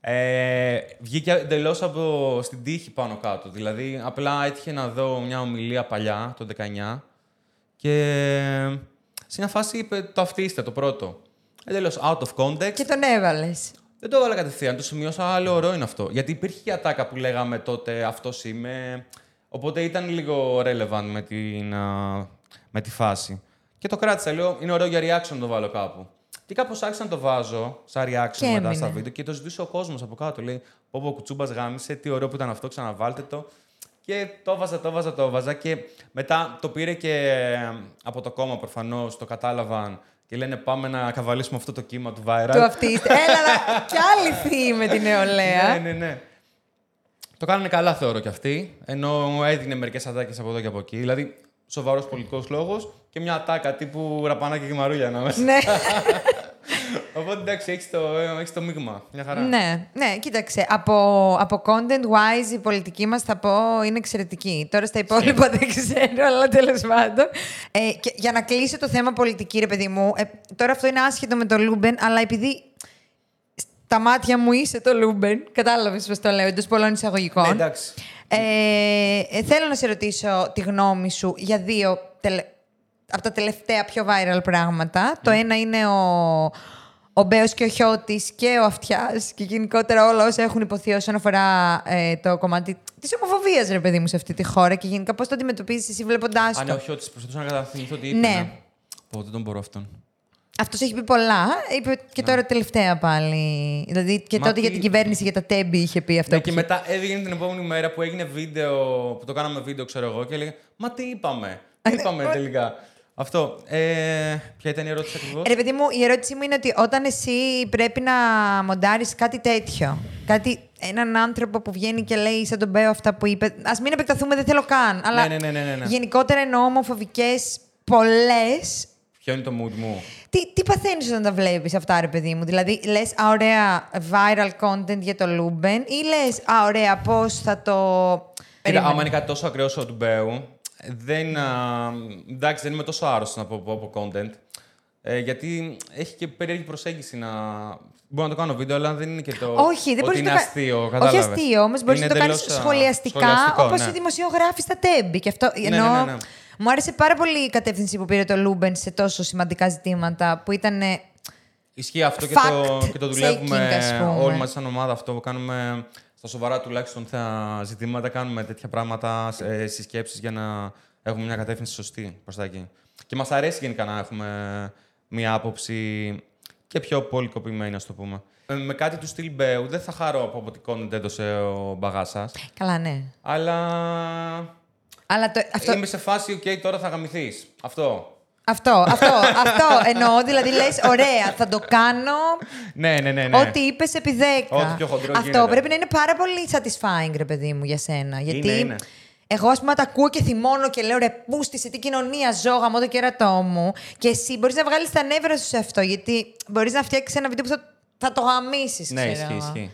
ε, βγήκε εντελώς από στην τύχη πάνω κάτω. Δηλαδή, απλά έτυχε να δω μια ομιλία παλιά, το 19, και σε μια φάση είπε το αυτίστε, το πρώτο. Εντελώ out of context. Και τον έβαλες. Δεν το έβαλα κατευθείαν, το σημειώσα, άλλο ωραίο είναι αυτό. Γιατί υπήρχε και η ατάκα που λέγαμε τότε αυτός είμαι. Οπότε ήταν λίγο relevant με, την, α, με τη φάση. Και το κράτησα, λέω, είναι ωραίο για reaction να το βάλω κάπου. Και κάπως άρχισα να το βάζω σαν reaction Και μετά έμεινε. στα βίντεο και το ζητούσε ο κόσμος από κάτω. Λέει: Πω πω κουτσούμπας γάμισε, τι ωραίο που ήταν αυτό, ξαναβάλτε το. Και το έβαζα, το έβαζα, το έβαζα. Και μετά το πήρε και ε, από το κόμμα προφανώς, το κατάλαβαν και λένε πάμε να καβαλήσουμε αυτό το κύμα του viral. Του αυτίστε. Έλα, να- κι άλλη θύη με την νεολαία. ναι, ναι, ναι. Το κάνανε καλά, θεωρώ κι αυτοί. Ενώ έδινε μερικές ατάκες από εδώ και από εκεί. Δηλαδή, σοβαρός πολιτικός λόγος και μια ατάκα τύπου ραπανάκια και μαρούλια ανάμεσα. Ναι. Οπότε εντάξει, έχεις το, έχεις το μείγμα. Μια χαρά. Ναι, ναι, κοίταξε. Από, από content wise η πολιτική μας θα πω είναι εξαιρετική. Τώρα στα υπόλοιπα δεν ξέρω, αλλά τέλος πάντων. Ε, και για να κλείσω το θέμα πολιτική, ρε παιδί μου, ε, τώρα αυτό είναι άσχετο με το Λούμπεν, αλλά επειδή στα μάτια μου είσαι το Λούμπεν, κατάλαβες πώς το λέω, εντός πολλών εισαγωγικών. Ναι, εντάξει. Ε, ε, θέλω να σε ρωτήσω τη γνώμη σου για δύο τελε... από τα τελευταία πιο viral πράγματα. Το ένα είναι ο, ο Μπέος και ο Χιώτης και ο Αυτιάς και γενικότερα όλα όσα έχουν ειπωθεί όσον αφορά ε, το κομμάτι της ομοφοβίας, ρε παιδί μου, σε αυτή τη χώρα και γενικά πώς το αντιμετωπίζεις εσύ βλέποντάς Αν το. όχι, ότι προσπαθούσα να καταθυμηθώ ότι είπε. Ναι. Πω, δεν τον μπορώ αυτόν. Αυτός έχει πει πολλά, είπε και τώρα τελευταία πάλι. Δηλαδή και Ναι. Μα τότε τι- για την κυβέρνηση, για τα τέμπη είχε πει αυτό. Ναι, που και είχε- μετά έβγαινε την επόμενη μέρα που έγινε βίντεο, που το κάναμε βίντεο, ξέρω εγώ, και έλεγε Μα τι είπαμε. Τι είπαμε τελικά. Αυτό. Ε, ποια ήταν η ερώτηση ακριβώς; Ρε παιδί μου, η ερώτησή μου είναι ότι όταν εσύ πρέπει να μοντάρεις κάτι τέτοιο, κάτι, έναν άνθρωπο που βγαίνει και λέει σαν τον Μπέο αυτά που είπε, ας μην επεκταθούμε, δεν θέλω καν, αλλά ναι, ναι, ναι, ναι, ναι. γενικότερα εννοώ ομοφοβικές πολλές. Ποιο είναι το mood μου; Τι, τι παθαίνεις όταν τα βλέπεις αυτά, ρε παιδί μου; Δηλαδή, λες, α, ωραία, viral content για το Λούμπεν ή λες, α, ωραία, πώς θα το... Κοίτα, Περίμενε. άμα είναι κάτι τόσο ακραίο όσο του Μπέου, δεν, α, εντάξει, δεν είμαι τόσο άρρωστος να πω από, από content. Ε, γιατί έχει και περίεργη προσέγγιση να. Μπορώ να το κάνω βίντεο, αλλά δεν είναι και το. Όχι, δεν ότι μπορείς είναι να το κα- αστείο. Όχι κατάλαβες. αστείο, όμως μπορείς Είναι να το κάνεις εντελώς, α, σχολιαστικά, σχολιαστικό, όπως ναι. οι δημοσιογράφοι στα Τέμπη. Και αυτό, Ναι, ενώ ναι, ναι, ναι. Μου άρεσε πάρα πολύ η κατεύθυνση που πήρε το Λούμπεν σε τόσο σημαντικά ζητήματα που ήταν. ε, Ισχύει αυτό και το, Fact και το checking, δουλεύουμε ας πούμε. όλοι μας σαν ομάδα αυτό που κάνουμε στα σοβαρά τουλάχιστον θα ζητήματα, κάνουμε τέτοια πράγματα, ε, συσκέψεις για να έχουμε μια κατεύθυνση σωστή προς τα εκεί. Και μας αρέσει γενικά να έχουμε μια άποψη και πιο πολιτικοποιημένη, ας το πούμε. Ε, Με κάτι του στυλ Μπέου δεν θα χαρώ από ό,τι content έδωσε ο μπαγάσας, Καλά, ναι. αλλά Αλλά το, αυτό, είμαι σε φάση, οκ, τώρα θα γαμηθείς. Αυτό. Αυτό, αυτό, αυτό εννοώ. Δηλαδή λες, ωραία, θα το κάνω. Ναι, ναι, ναι. ναι. Ό,τι είπες επί 10. Ό,τι πιο χοντρό Αυτό γίνεται. πρέπει να είναι πάρα πολύ satisfying, ρε παιδί μου, για σένα. Γιατί είναι. εγώ, ας πούμε, τα ακούω και θυμώνω και λέω ρε, πούστη, σε τι κοινωνία ζω, γαμώ το κέρατό μου. Και εσύ μπορείς να βγάλεις τα νεύρα σου σε αυτό. Γιατί μπορείς να φτιάξεις ένα βίντεο που θα, θα το γαμήσεις, Ναι, ισχύει, ισχύει.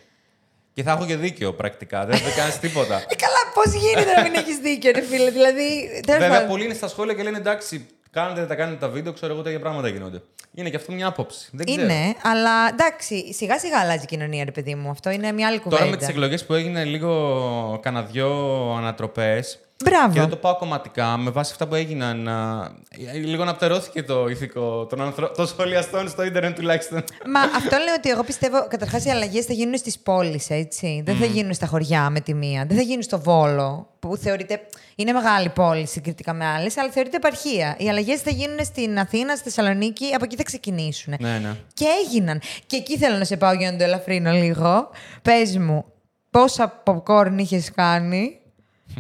Και θα έχω και δίκιο πρακτικά. Δεν θα κάνεις τίποτα. Ε, καλά, πώς γίνεται να μην έχεις δίκιο, ρε φίλε. Δηλαδή. τέλος Βέβαια, πάντων. πολλοί είναι στα σχόλια και λένε εντάξει, κάνετε τα κάνετε τα βίντεο, ξέρω εγώ τέτοια πράγματα γίνονται. Είναι και αυτό μια άποψη. Δεν ξέρω. Είναι, αλλά εντάξει, σιγά σιγά αλλάζει η κοινωνία, ρε παιδί μου. Αυτό είναι μια άλλη κουβέντα. Τώρα με τις εκλογές που έγινε λίγο κανένα δυο ανατροπές. Μπράβο. Και δεν το πάω κομματικά, με βάση αυτά που έγιναν. α, ε, λίγο να πτερώθηκε το ηθικό των, ανθρω... των σχολιαστών στο ίντερνετ τουλάχιστον. Μα αυτό λέω ότι εγώ πιστεύω καταρχάς οι αλλαγές θα γίνουν στις πόλεις, έτσι. Δεν θα γίνουν στα χωριά με τη μία. Δεν θα γίνουν στο Βόλο, που θεωρείται. Είναι μεγάλη πόλη συγκριτικά με άλλες, αλλά θεωρείται επαρχία. Οι αλλαγές θα γίνουν στην Αθήνα, στη Θεσσαλονίκη, από εκεί θα ξεκινήσουν. ναι, ναι. Και έγιναν. Και εκεί θέλω να σε πάω για να το ελαφρύνω λίγο. Πες μου, πόσα popcorn είχες κάνει;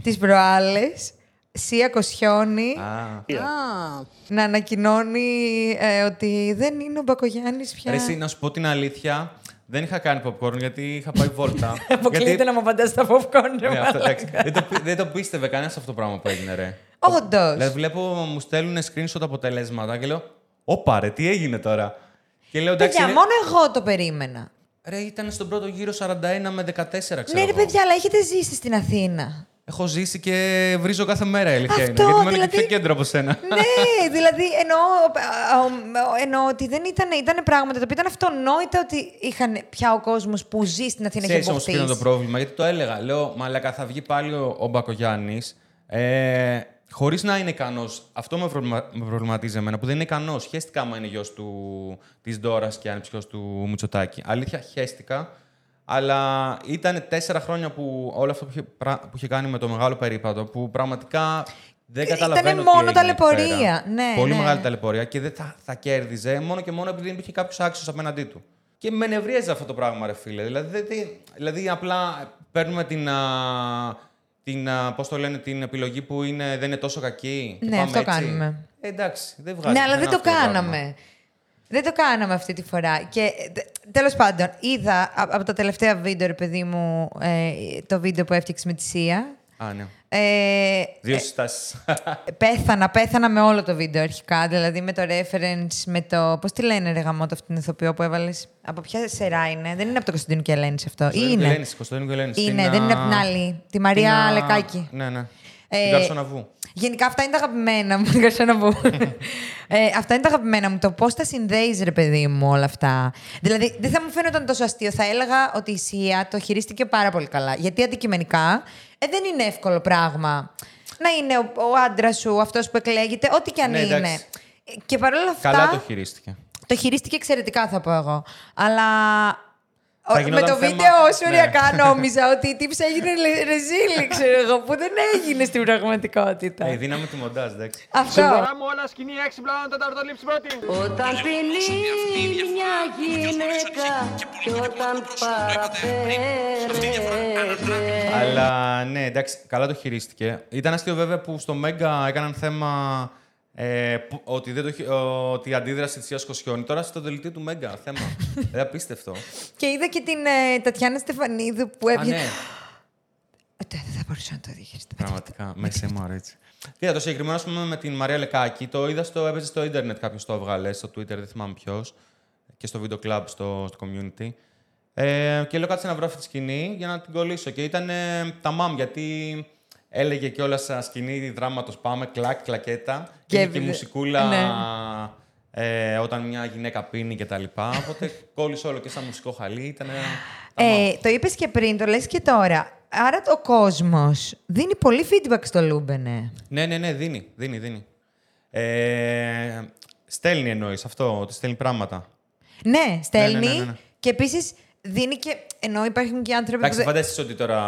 Τις προάλλε Σία Κοσιόνη να ανακοινώνει ε, ότι δεν είναι ο Μπακογιάννης πια. Ρε, εσύ, να σου πω την αλήθεια, δεν είχα κάνει popcorn γιατί είχα πάει βόλτα. Αποκλείται να μου απαντάς τα popcorn, ρε Ναι, αυτό, μαλάκα. εντάξει. δεν, το, πι- δεν το πίστευε κανένας αυτό το πράγμα που έγινε, ρε. Όντως. Δηλαδή, βλέπω, μου στέλνουν screenshot αποτελέσματα και λέω, Ωπα, ρε, τι έγινε τώρα; Και λέω, εντάξει. Παιδιά, είναι- μόνο εγώ το περίμενα. Ρε, ήταν στον πρώτο γύρο 41 με 14, ξέρω. ναι, ρε εγώ. παιδιά, αλλά έχετε ζήσει στην Αθήνα. Έχω ζήσει και βρίζω κάθε μέρα, η αλήθεια Αυτό, είναι. Γιατί μένω και δηλαδή- πιο κέντρο από σένα. ναι, δηλαδή εννοώ, α, α, εννοώ ότι δεν ήταν, ήταν πράγματα τα οποία ήταν αυτονόητα ότι είχαν πια ο κόσμος που ζει στην Αθήνα και Ξέρεις όμως ποιο είναι το αποκτήσει. πρόβλημα, γιατί το έλεγα. Λέω, μαλάκα, θα βγει πάλι ο, ο Μπακογιάννης, ε, χωρίς να είναι ικανός. Αυτό με, προβλημα- με προβληματίζει εμένα, που δεν είναι ικανός. Χαίστηκα άμα είναι γιος του, της Ντόρας και αν είναι του Μητσοτάκη. Αλήθεια, χαίστηκα. Αλλά ήταν τέσσερα χρόνια που όλο αυτό που είχε, πρα- που είχε κάνει με το μεγάλο περίπατο, που πραγματικά δεν Ήτανε καταλαβαίνω τι μόνο έγινε εκεί ταλαιπωρία. πέρα. Ναι, Πολύ ναι. μεγάλη ταλαιπωρία και δεν θα, θα κέρδιζε μόνο και μόνο επειδή δεν υπήρχε κάποιος άξιος απέναντί του. Και με νευρίαζε αυτό το πράγμα, ρε φίλε. Δηλαδή, δεν- δεν- δηλαδή απλά παίρνουμε την. Α, την α, πώς το λένε, την επιλογή που είναι, δεν είναι τόσο κακή. και Ναι, πάμε αυτό έτσι. κάνουμε. Ε, εντάξει, δεν βγάζει. Ναι, αλλά δεν το αυτό πράγμα. κάναμε. Δεν το κάναμε αυτή τη φορά. Και τέλος πάντων, είδα α- από τα τελευταία βίντεο, ρε παιδί μου, ε, το βίντεο που έφτιαξε με τη Σία. Α, ναι. Ε, Δύο συστάσεις. πέθανα, πέθανα με όλο το βίντεο αρχικά. Δηλαδή με το reference, με το. Πώς τη λένε, ρε γαμότο, αυτή την ηθοποιό που έβαλες; Από ποια σειρά είναι; Δεν είναι από το Κωνσταντίνο και Ελένης αυτό. Ή είναι. Κωνσταντίνου και Ελένης. Είναι, Την, δεν είναι α, από την άλλη. Τη Μαρία την, α, Λεκάκη. Ναι, ναι. Ε, Την Καρσοναβού. Γενικά αυτά είναι τα αγαπημένα μου. Ευχαριστώ να πω. ε, αυτά είναι τα αγαπημένα μου. Το πώς τα συνδέεις, ρε παιδί μου, όλα αυτά. Δηλαδή, δεν θα μου φαίνονταν τόσο αστείο. Θα έλεγα ότι η Σία το χειρίστηκε πάρα πολύ καλά. Γιατί αντικειμενικά ε, δεν είναι εύκολο πράγμα να είναι ο, ο άντρας σου, αυτός που εκλέγεται, ό,τι και αν Ναι, είναι. εντάξει. Ε, Και παρόλα αυτά. Καλά το χειρίστηκε. το χειρίστηκε εξαιρετικά, θα πω εγώ. Αλλά. Θα ο- με γινόταν το θέμα- βίντεο Ναι. οριακά νόμιζα ότι η τύψη έγινε λε- ρεζίλη, ξέρω εγώ, που δεν έγινε στην πραγματικότητα. Ε, δίναμε τη μοντάζ, εντάξει. Αυτό. μου όλα σκηνή έξυπνα, τέταρτο λήψη πρώτη. Όταν πεινεί μια γυναίκα και όταν παραφέρεται Αλλά ναι, εντάξει, καλά το χειρίστηκε. Ήταν αστείο βέβαια που στο Μέγκα έκαναν θέμα ε, που- ότι, δεν το, χει- ότι η αντίδραση της Ιας Κοσιόνη. Τώρα στο δελτίο του Μέγκα θέμα. δηλαδή απίστευτο. Και είδα και την ε, Τατιάνα Στεφανίδου που Α, έβγαινε. ναι, Ε, Δεν θα μπορούσα να το διαχειριστεί. πραγματικά. Μέσα μου έτσι. Κοίτα, το συγκεκριμένο ας πούμε, με την Μαρία Λεκάκη το είδα στο, έπαιζε στο ίντερνετ κάποιος το έβγαλε, στο Twitter, δεν θυμάμαι ποιος. Και στο video club στο, στο community. Ε, και λέω κάτσε να βρω αυτή τη σκηνή για να την κολλήσω. Και ήταν ε, τα μαμ, γιατί έλεγε κιόλα σαν σκηνή δράματος πάμε, κλακ, κλακέτα. Και, Και και, και επειδή- μουσικούλα ναι. ε, όταν μια γυναίκα πίνει και τα λοιπά. Οπότε κόλλησε όλο και σαν μουσικό χαλί. Ήταν Ε, το είπες και πριν, το λες και τώρα. Άρα ο κόσμος δίνει πολύ feedback στο Λούμπεν. Ναι, ναι, ναι, δίνει, δίνει, δίνει. Ε, στέλνει εννοείς αυτό, ότι στέλνει πράγματα. Ναι, στέλνει. ναι, ναι, ναι. Και επίσης δίνει και. Ενώ υπάρχουν και άνθρωποι Εντάξει, που. δεν- φανταστείς ότι τώρα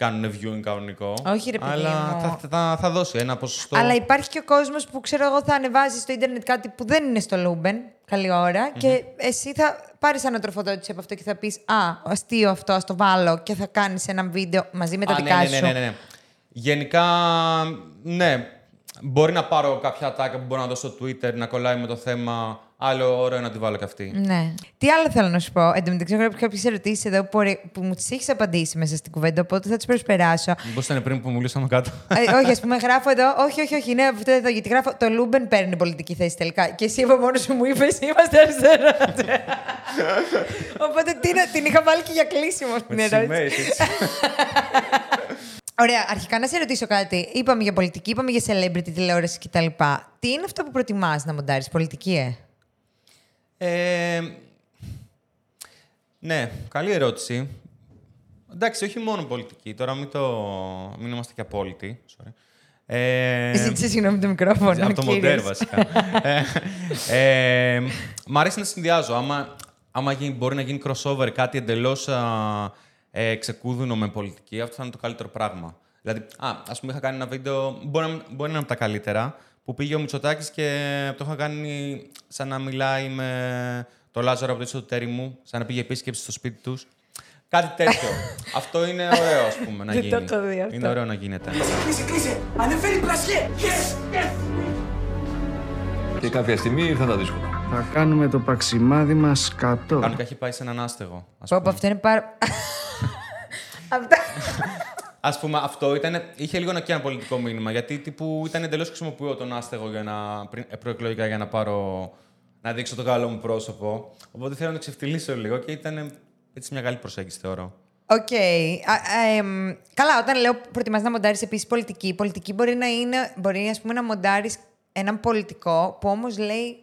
κάνουν reviewing κανονικό. Όχι, ρε παιδί Αλλά μου. θα, θα, θα δώσει ένα ποσοστό. Αλλά υπάρχει και ο κόσμος που ξέρω εγώ θα ανεβάζει στο Ίντερνετ κάτι που δεν είναι στο Luben. Καλή ώρα. Και εσύ θα πάρεις ανατροφοδότηση από αυτό και θα πεις Α, αστείο αυτό, ας το βάλω και θα κάνεις ένα βίντεο μαζί με τα Α, δικά ναι, ναι, σου. ναι, ναι, ναι. Γενικά, ναι. Μπορεί να πάρω κάποια ατάκα που μπορώ να δώσω στο Twitter να κολλάει με το θέμα. Άλλο, ωραίο να τη βάλω και αυτή. Ναι. Τι άλλο θέλω να σου πω. Εν τω μεταξύ, έχω κάποιες ερωτήσεις εδώ που, ωραί- που μου τις έχεις απαντήσει μέσα στην κουβέντα, οπότε θα τις προσπεράσω. Μήπως ήταν πριν που μιλήσαμε κάτω. ε, όχι, ας πούμε, γράφω εδώ. Όχι, όχι, όχι. Είναι αυτό εδώ. Γιατί γράφω. Το Luben παίρνει πολιτική θέση τελικά. Και εσύ από μόνος σου μου είπες: Είμαστε αριστερά. Οπότε την, την είχα βάλει και για κλείσιμο αυτή την Με τις ερώτηση. σημαίες, έτσι. Ωραία, αρχικά να σε ρωτήσω κάτι. Είπαμε για πολιτική, είπαμε για celebrity τηλεόραση κτλ. Τι είναι αυτό που προτιμάς να μοντάρεις, πολιτική, ε; Ε, ναι, καλή ερώτηση. Εντάξει, όχι μόνο πολιτική. Τώρα μην, το... μην είμαστε και απόλυτοι. Sorry. Ε, Ζήτησε συγγνώμη το μικρόφωνο. από το κύριος. μοντέρ, βασικά. ε, ε, μ' αρέσει να συνδυάζω. Άμα, άμα γίνει, μπορεί να γίνει crossover κάτι εντελώς ε, ξεκούδουνο με πολιτική, αυτό θα είναι το καλύτερο πράγμα. Δηλαδή, α ας πούμε, είχα κάνει ένα βίντεο, μπορεί να, μπορεί να είναι από τα καλύτερα, που πήγε ο Μητσοτάκης και το είχα κάνει σαν να μιλάει με το Λάζαρο από το ίσο του τέρι μου, σαν να πήγε επίσκεψη στο σπίτι τους. Κάτι τέτοιο. Αυτό είναι ωραίο, ας πούμε, να Δεν το γίνει. έχω δει αυτό. Είναι ωραίο να γίνεται. Κλείσε, κλείσε! Ανεφέρει πλασιέ! Yes! Yes! Και κάποια στιγμή ήρθαν τα δύσκολα. Θα κάνουμε το παξιμάδι μας κατώ. Κανονικά έχει πάει σε έναν άστεγο. ας Πω, πω, αυτό είναι πάρα... Αυτά. Α πούμε, αυτό ήταν, είχε λίγο και ένα πολιτικό μήνυμα. Γιατί τύπου ήταν εντελώς χρησιμοποιώ τον άστεγο για να, πριν, ε, προεκλογικά για να πάρω. να δείξω το καλό μου πρόσωπο. Οπότε θέλω να το ξεφτυλίσω λίγο και ήταν έτσι μια καλή προσέγγιση, θεωρώ. ΟΚ. Α, α, εμ, καλά, όταν λέω προτιμάς να μοντάρεις επίσης πολιτική, η πολιτική μπορεί να είναι, μπορεί ας πούμε να μοντάρεις έναν πολιτικό που όμως λέει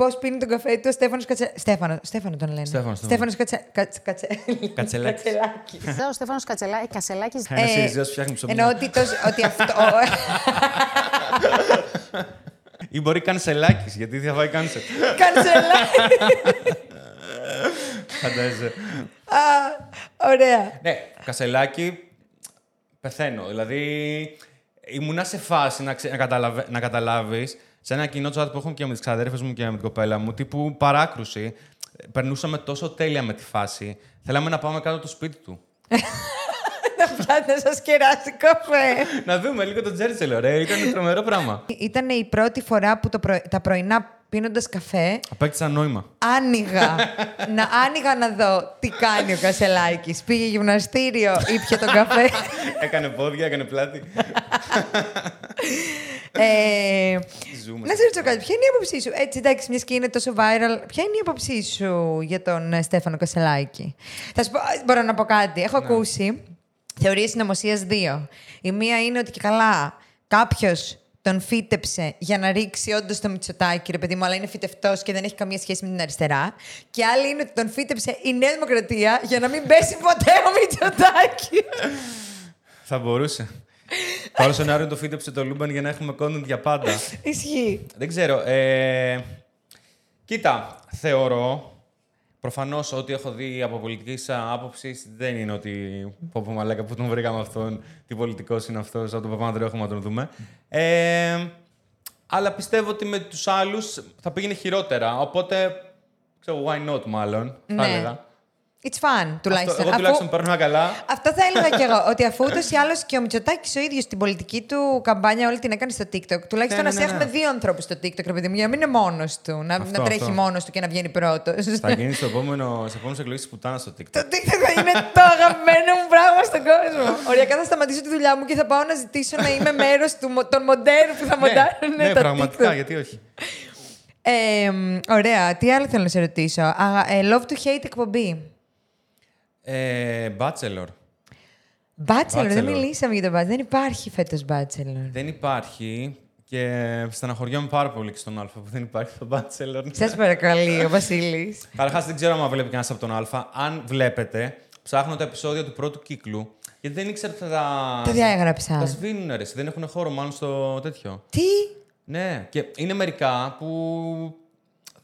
που- πώς πίνει τον καφέ του ο Στέφανος Κατσε... Στέφανο, Στέφανο τον λένε. Στέφανος, Στέφανος. Στέφανος Κατσε... Κατσε... Κατσε... Κατσελάκης. Κατσελάκης. Εδώ ο Στέφανος Κατσελά... Κασελάκης... Ένας Συριζαίος φτιάχνει ψωμιά. Εννοώ ότι, το, ότι αυτό... Ή μπορεί Κανσελάκης, γιατί θα φάει cancel. Κανσελάκης. Φαντάζεσαι. Α, ωραία. Ναι, κασελάκι, πεθαίνω. Δηλαδή, ήμουνα σε φάση να, ξε... να, καταλαβε... να καταλάβεις σε ένα κοινό chat που έχουμε και με τις ξαδέρφες μου και με την κοπέλα μου, τύπου παράκρουση. Περνούσαμε τόσο τέλεια με τη φάση. Θέλαμε να πάμε κάτω από το σπίτι του. Να πιάτε να σας κεράσει καφέ. να δούμε λίγο το Τζέρτσελ, ωραία. Ήταν τρομερό πράγμα. Ήταν η πρώτη φορά που το πρωι- τα πρωινά πίνοντας καφέ Απέκτησα νόημα. άνοιγα, να άνοιγα να δω τι κάνει ο Κασελάκης. Πήγε γυμναστήριο, ήπια τον καφέ. έκανε πόδια, έκανε πλάτη. ε, Ζούμε. να σε ρωτήσω κάτι, ποια είναι η άποψή σου, έτσι εντάξει, μιας και είναι τόσο viral, ποια είναι η άποψή σου για τον ε, Στέφανο Κασελάκη; Θα σου πω, ε, μπορώ να πω κάτι. Έχω ακούσει θεωρίες συνωμοσίας δύο. Η μία είναι ότι και καλά κάποιος τον φύτεψε για να ρίξει όντως το Μητσοτάκι, ρε παιδί μου, αλλά είναι φυτευτός και δεν έχει καμία σχέση με την αριστερά. Και άλλη είναι ότι τον φύτεψε η Νέα Δημοκρατία για να μην πέσει ποτέ ο Μητσοτάκης. Θα μπορούσε. Πάρο σενάριο το φύτεψε το Luben για να έχουμε content για πάντα. Ισχύει. Δεν ξέρω. Ε, κοίτα, θεωρώ προφανώς ότι έχω δει από πολιτική άποψη δεν είναι ότι. Πω πω μαλάκα που τον βρήκαμε αυτόν, τι πολιτικός είναι αυτός, από τον Παπανδρέου έχουμε να τον δούμε. Ε, αλλά πιστεύω ότι με τους άλλους θα πήγαινε χειρότερα. Οπότε. ξέρω, why not μάλλον, θα Ναι. έλεγα. It's fun, τουλάχιστον. Αυτό, εγώ Αφού- τουλάχιστον παίρνω καλά. Αυτό θα έλεγα κι εγώ. Ότι αφού ούτως ή άλλως και ο Μητσοτάκης ο ίδιος την πολιτική του καμπάνια όλη την έκανε στο TikTok. Τουλάχιστον Ναι, να ναι, σε ναι. έχουμε δύο ανθρώπους στο TikTok, ρε παιδί μου, για να μην είναι μόνος του. Να, Αυτό, να τρέχει αυτό. μόνος του και να βγαίνει πρώτος. θα γίνει στο επόμενο, σε επόμενες εκλογές της πουτάνας στο TikTok. Το TikTok θα είναι το αγαπημένο μου πράγμα στον κόσμο. Οριακά θα σταματήσω τη δουλειά μου και θα πάω να ζητήσω να είμαι μέρος των μοντέρων που θα μοντάρουν ναι, το πραγματικά, TikTok. γιατί όχι. Ε, μ, ωραία. Τι άλλο θέλω να σε ρωτήσω. Α, ε, love to hate εκπομπή. Ε, Bachelor. Bachelor, δεν Bachelor. μιλήσαμε για το Bachelor. Δεν υπάρχει φέτος Bachelor. Δεν υπάρχει και στεναχωριέμαι πάρα πολύ και στον Α που δεν υπάρχει το Bachelor. Σας παρακαλεί ο Βασίλης. Καταρχάς δεν ξέρω αν βλέπει κανένας από τον Α. Αν βλέπετε, ψάχνω τα επεισόδια του πρώτου κύκλου. Γιατί δεν ήξερα ότι θα τα. Τα διάγραψα. Τα σβήνουν ρε. εσύ, Δεν έχουν χώρο μάλλον στο τέτοιο. Τι; Ναι, και είναι μερικά που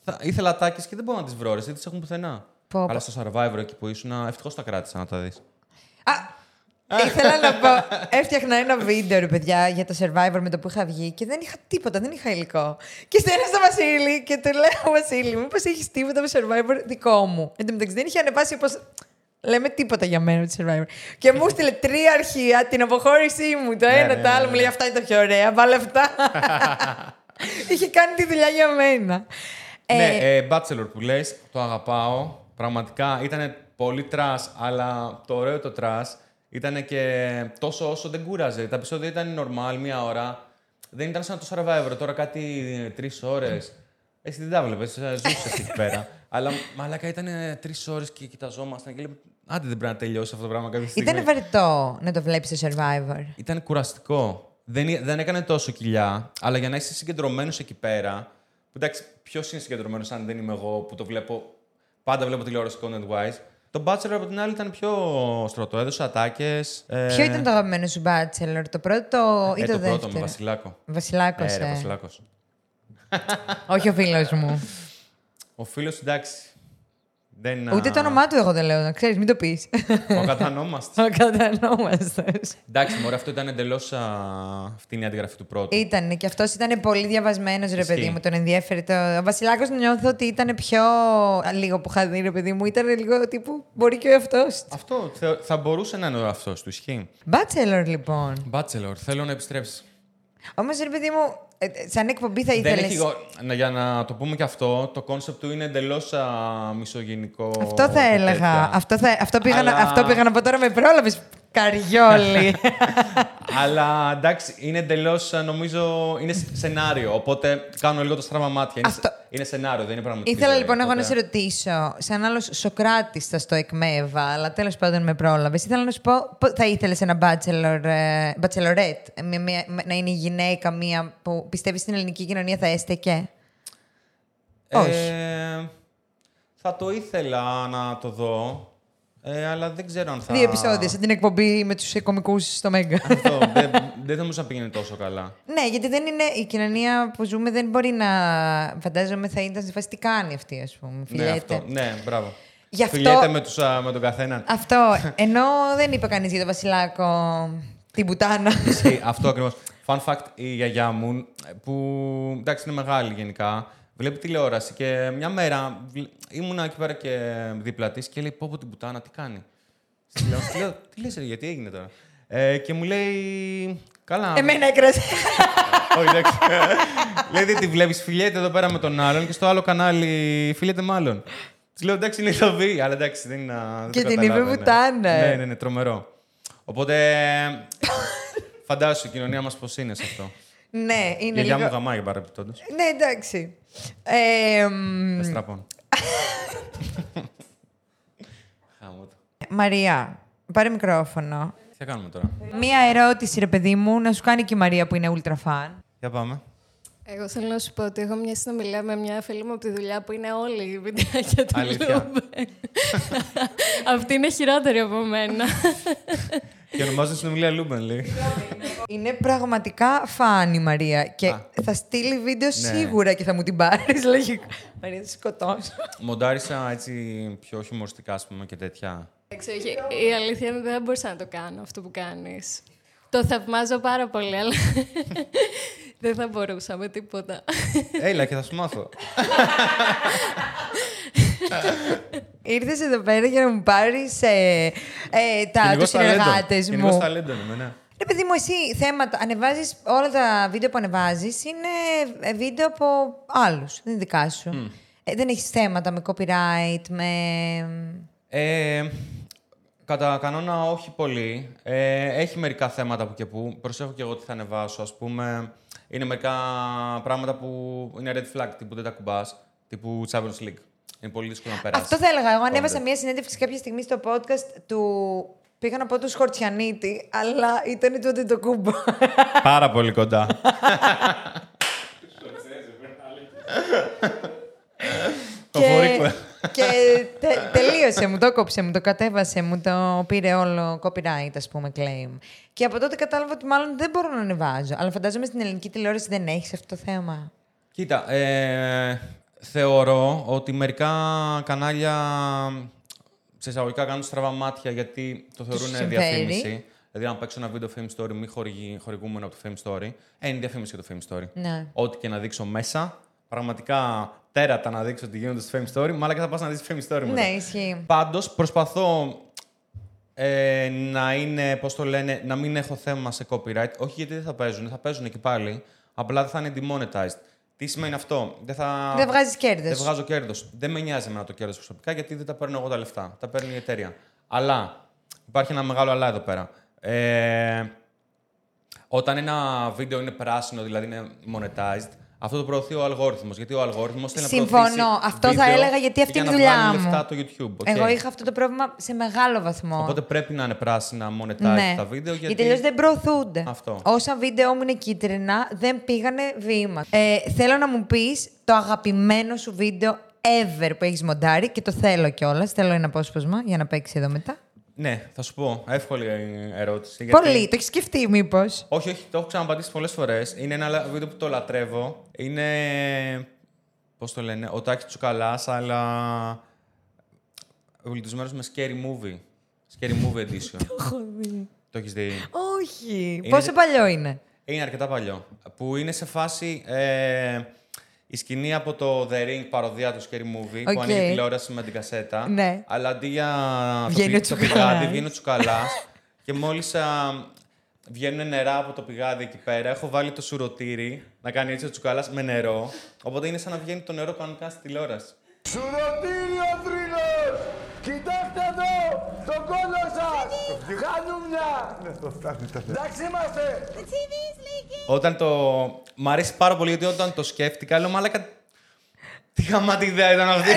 θα... ήθελα τάκε και δεν μπορώ να τις βρω. ρε, Δεν τις έχουν πουθενά. Πω, πω. Αλλά στο survivor εκεί που ήσουν, ευτυχώς τα κράτησα να τα δεις. Ήθελα να πω. Έφτιαχνα ένα βίντεο, ρε παιδιά, για το survivor με το που είχα βγει και δεν είχα τίποτα, δεν είχα υλικό. Και στέλνω στο Βασίλη και του λέω: Βασίλη, μήπως έχεις τίποτα με survivor δικό μου. Εν τω μεταξύ δεν είχε ανεβάσει όπως. Λέμε τίποτα για μένα το Survivor. Και μου στείλε τρία αρχεία την αποχώρησή μου. Το Ναι, ένα, ναι, το άλλο. ναι, Μου λέει: ναι. Αυτά είναι τα πιο ωραία. Βάλε αυτά. είχε κάνει τη δουλειά για μένα. Ναι, ε, Bachelor που λες, το αγαπάω. Πραγματικά ήταν πολύ trash, αλλά το ωραίο το trash ήταν και τόσο όσο δεν κούραζε. Τα επεισόδια ήταν normal, μία ώρα. Δεν ήταν σαν το Survivor, τώρα κάτι τρεις ώρες. Εσύ δεν τα βλέπεις, ζούσες εκεί πέρα. αλλά μαλάκα ήταν τρεις ώρες και κοιταζόμασταν και λέμε, άντε δεν πρέπει να τελειώσει αυτό το πράγμα κάποια στιγμή. Ήταν βαρετό να το βλέπεις στο survivor. Ήταν κουραστικό. Δεν, δεν έκανε τόσο κοιλιά, αλλά για να είσαι συγκεντρωμένος εκεί πέρα. Που εντάξει, ποιος είναι συγκεντρωμένος αν δεν είμαι εγώ που το βλέπω. Πάντα βλέπω τηλεόραση content wise. Το Bachelor από την άλλη ήταν πιο στρωτό. Έδωσε ατάκες. Ε, Ποιο ήταν το αγαπημένο σου bachelor, το πρώτο ή ε, το, το δεύτερο; πρώτο με Βασιλάκο. Βασιλάκος, Ε, ρε, ε. Βασιλάκος. Όχι ο φίλος μου. Ο φίλος εντάξει. Δεν, Ούτε το όνομά του εγώ δεν λέω, να ξέρεις, μην το πεις. Ο κατανόμαστος. Ο κατανόμαστο. Εντάξει, μωρέ, αυτό ήταν εντελώς. Αυτή είναι η αντιγραφή του πρώτου. Ήταν και αυτός ήταν πολύ διαβασμένος, ρε Ισχύει. παιδί μου. Τον ενδιαφέρει. Το... Ο Βασιλάκος νιώθω ότι ήταν πιο. Λίγο που είχα δει, ρε παιδί μου, ήταν λίγο τύπου. Μπορεί και ο εαυτός. Αυτό θε- θα μπορούσε να είναι ο αυτό του, ισχύει. Bachelor, λοιπόν. Bachelor, θέλω να επιστρέψεις. Όμως, ρε παιδί μου, ε, ε, σαν εκπομπή θα Δεν ήθελες. έχει, γο- να- για να το πούμε και αυτό, το concept του είναι εντελώς μισογυνικό. Αυτό θα και έλεγα. τέτοια. Αυτό, θα... αυτό, πήγα να... Αλλά- αυτό πήγα να πω τώρα με πρόλαβες. Καριόλη. Αλλά εντάξει, είναι εντελώς, νομίζω, είναι σ- σενάριο. Οπότε κάνω λίγο τα στραβά μάτια. Είναι, σε- είναι σενάριο, δεν είναι πραγματικό. Ήθελα λοιπόν εγώ να σε ρωτήσω, σαν άλλος Σοκράτης θα στο εκμαίευα, αλλά τέλος πάντων με πρόλαβες. Ήθελα να σου πω, πο- θα ήθελες ένα bachelor, ε, bachelorette, ε, με- με- με- να είναι η γυναίκα μία που πιστεύεις στην ελληνική κοινωνία θα έστεκε; Όχι. Ε, θα το ήθελα να το δω, ε, αλλά δεν ξέρω αν θα... Δύο επεισόδια σε την εκπομπή με τους κομικούς στο Μέγκα. Αυτό, δεν, δεν θα μπορούσα να πήγαινε τόσο καλά. ναι, γιατί δεν είναι η κοινωνία που ζούμε, δεν μπορεί να. Φαντάζομαι θα ήταν στη φάση τι κάνει αυτή, ας πούμε. Ναι, Φιλιέται. αυτό. Ναι, μπράβο. Γι' αυτό- Φιλιέται με, τους, α, με τον καθέναν. Αυτό. Ενώ δεν είπε κανείς για τον Βασιλάκο την πουτάνα. Ισχύει, αυτό ακριβώς. Fun fact, η γιαγιά μου, που εντάξει είναι μεγάλη γενικά, βλέπει τηλεόραση και μια μέρα βλ- ήμουνα εκεί πέρα και δίπλα της και λέει: Πω, πω την πουτάνα, τι κάνει; Στη λέω, «Τη λέω, τι λες, ρε, γιατί έγινε τώρα; Ε, και μου λέει. Καλά. Εμένα έκρασε. Όχι, εντάξει. λέει: Δεν τη βλέπεις, φιλιέται εδώ πέρα με τον άλλον και στο άλλο κανάλι φιλιέται με άλλον. Της λέω: Εντάξει, είναι ηθοποιή, αλλά εντάξει, δεν είναι. δεν Και το την είπε καταλάβαινε. πουτάνα, ε. Ναι, ναι, ναι, τρομερό. Οπότε. Φαντάσου η κοινωνία μας πώς είναι σε αυτό. Ναι, Η είναι γιαγιά μου λίγο... γαμάει παρεπιπτόντω. Ναι, εντάξει. Ε, μ, Εστραπών. Χάμω το. Μαρία, πάρε μικρόφωνο. Τι θα κάνουμε τώρα; Μία ερώτηση, ρε παιδί μου, να σου κάνει και η Μαρία που είναι ultra fan. Για πάμε. Εγώ θέλω να σου πω ότι έχω μια συνομιλία με μια φίλη μου από τη δουλειά που είναι όλοι οι βιντεάκια του Αλήθεια. Luben. Αυτή είναι χειρότερη από μένα. Και ονομάζεται συνομιλία Luben, λέει. Είναι πραγματικά φαν η Μαρία και θα στείλει βίντεο Ναι. σίγουρα και θα μου την πάρεις. Λέγε. Μαρία, θα σε σκοτώσω. Μοντάρισα έτσι πιο χιουμοριστικά, ας πούμε, και τέτοια. Εντάξει, όχι. Η αλήθεια είναι ότι δεν μπορούσα να το κάνω αυτό που κάνεις. Το θαυμάζω πάρα πολύ, αλλά δεν θα μπορούσα με τίποτα. Έλα και θα σου μάθω. Ήρθες εδώ πέρα για να μου πάρεις ε, ε, τα τους συνεργάτες μου. Γενικός ταλέντο είμαι, ναι. Ρε παιδί μου, εσύ θέματα, ανεβάζεις όλα τα βίντεο που ανεβάζεις είναι ε, βίντεο από άλλους, δεν είναι δικά σου. Ε, δεν έχεις θέματα με copyright, με... Ε, κατά κανόνα όχι πολύ. Ε, έχει μερικά θέματα που και που. Προσέχω και εγώ τι θα ανεβάσω. Ας πούμε, είναι μερικά πράγματα που είναι red flag, τύπου δεν τα κουμπάς, τύπου Champions League. Είναι πολύ δύσκολο να περάσει. Αυτό θα έλεγα. Εγώ ανέβασα μια συνέντευξη κάποια στιγμή στο podcast του... Πήγα να πω του Σκορτσιανίτη, αλλά ήταν τότε το κούμπο. Πάρα πολύ κοντά. Το και φορικό. και τε- τελείωσε, μου το κόψε, μου το κατέβασε, μου το πήρε όλο copyright, ας πούμε, claim. Και από τότε κατάλαβα ότι μάλλον δεν μπορώ να ανεβάζω. Αλλά φαντάζομαι στην ελληνική τηλεόραση δεν έχεις αυτό το θέμα. Κοίτα, ε, θεωρώ ότι μερικά κανάλια σε εισαγωγικά κάνουν στραβά μάτια γιατί το Τους θεωρούν συμφέρει. διαφήμιση. Δηλαδή, αν παίξω ένα βίντεο fame story μη χορηγη- χορηγούμενο από το fame story, ε, είναι διαφήμιση και το fame story. Ναι. Ό,τι και να δείξω μέσα, πραγματικά τέρατα να δείξω τι γίνονται στο fame story, μάλλον θα πας να δεις fame story μετά. Ναι, ισχύει. Πάντως, προσπαθώ ε, να είναι, πώς το λένε, να μην έχω θέμα σε copyright. Όχι γιατί δεν θα παίζουν, θα παίζουν και πάλι. Απλά δεν θα είναι demonetized. Τι σημαίνει αυτό; Δεν, θα... Δεν βγάζεις κέρδος. Δεν βγάζω κέρδος. Δεν με νοιάζει εμένα το κέρδος προσωπικά γιατί δεν τα παίρνω εγώ τα λεφτά. Τα παίρνει η εταιρεία. Αλλά υπάρχει ένα μεγάλο αλλά εδώ πέρα. Ε, όταν ένα βίντεο είναι πράσινο, δηλαδή είναι monetized, αυτό το προωθεί ο αλγόριθμος. Γιατί ο αλγόριθμος θέλει να Συμφωνώ. προωθήσει Αυτό θα βίντεο έλεγα γιατί αυτή για είναι η να δουλειά βγάλει μου. λεφτά το YouTube. ΟΚ. Εγώ είχα αυτό το πρόβλημα σε μεγάλο βαθμό. Οπότε πρέπει να είναι πράσινα monetized ναι. τα βίντεο. Γιατί, γιατί αλλιώς δεν προωθούνται. Αυτό. Όσα βίντεο μου είναι κίτρινα, δεν πήγανε βήμα. Ε, θέλω να μου πεις το αγαπημένο σου βίντεο ever που έχεις μοντάρει και το θέλω κιόλας. Θέλω ένα απόσπασμα για να παίξεις εδώ μετά. Ναι, θα σου πω. Εύκολη ερώτηση. Πολύ. γιατί- Το έχεις σκεφτεί, μήπως; Όχι, όχι, το έχω ξαναπαντήσει πολλές φορές. Είναι ένα λα- βίντεο που το λατρεύω. Είναι. Πώς το λένε, ο Τάκης Τσουκαλάς, αλλά. editισμένο με scary movie. Scary movie edition. Το έχω δει. το έχεις δει; Όχι. Είναι- Πόσο παλιό είναι; Είναι αρκετά παλιό. Που είναι σε φάση. Ε, η σκηνή από το The Ring παρωδία του Scary Movie ΟΚ. που ανοίγει τηλεόραση με την κασέτα. Ναι. Αλλά αντί για Βγαίνει το, ο πι- το Τσουκαλάς. πηγάδι, βγαίνει ο τσουκαλάς. και μόλις βγαίνουν νερά από το πηγάδι εκεί πέρα, έχω βάλει το σουρωτήρι να κάνει έτσι ο τσουκαλάς με νερό. Οπότε είναι σαν να βγαίνει το νερό κανονικά στη τηλεόραση. Σουρωτήριο θρύλος! Κοιτάξτε εδώ! Τον κόλλο σας! Χανούμια! Εντάξει είμαστε! Όταν το. Μ' αρέσει πάρα πολύ γιατί όταν το σκέφτηκα, λέω μαλάκα. Τι χαμάτη ιδέα ήταν αυτή.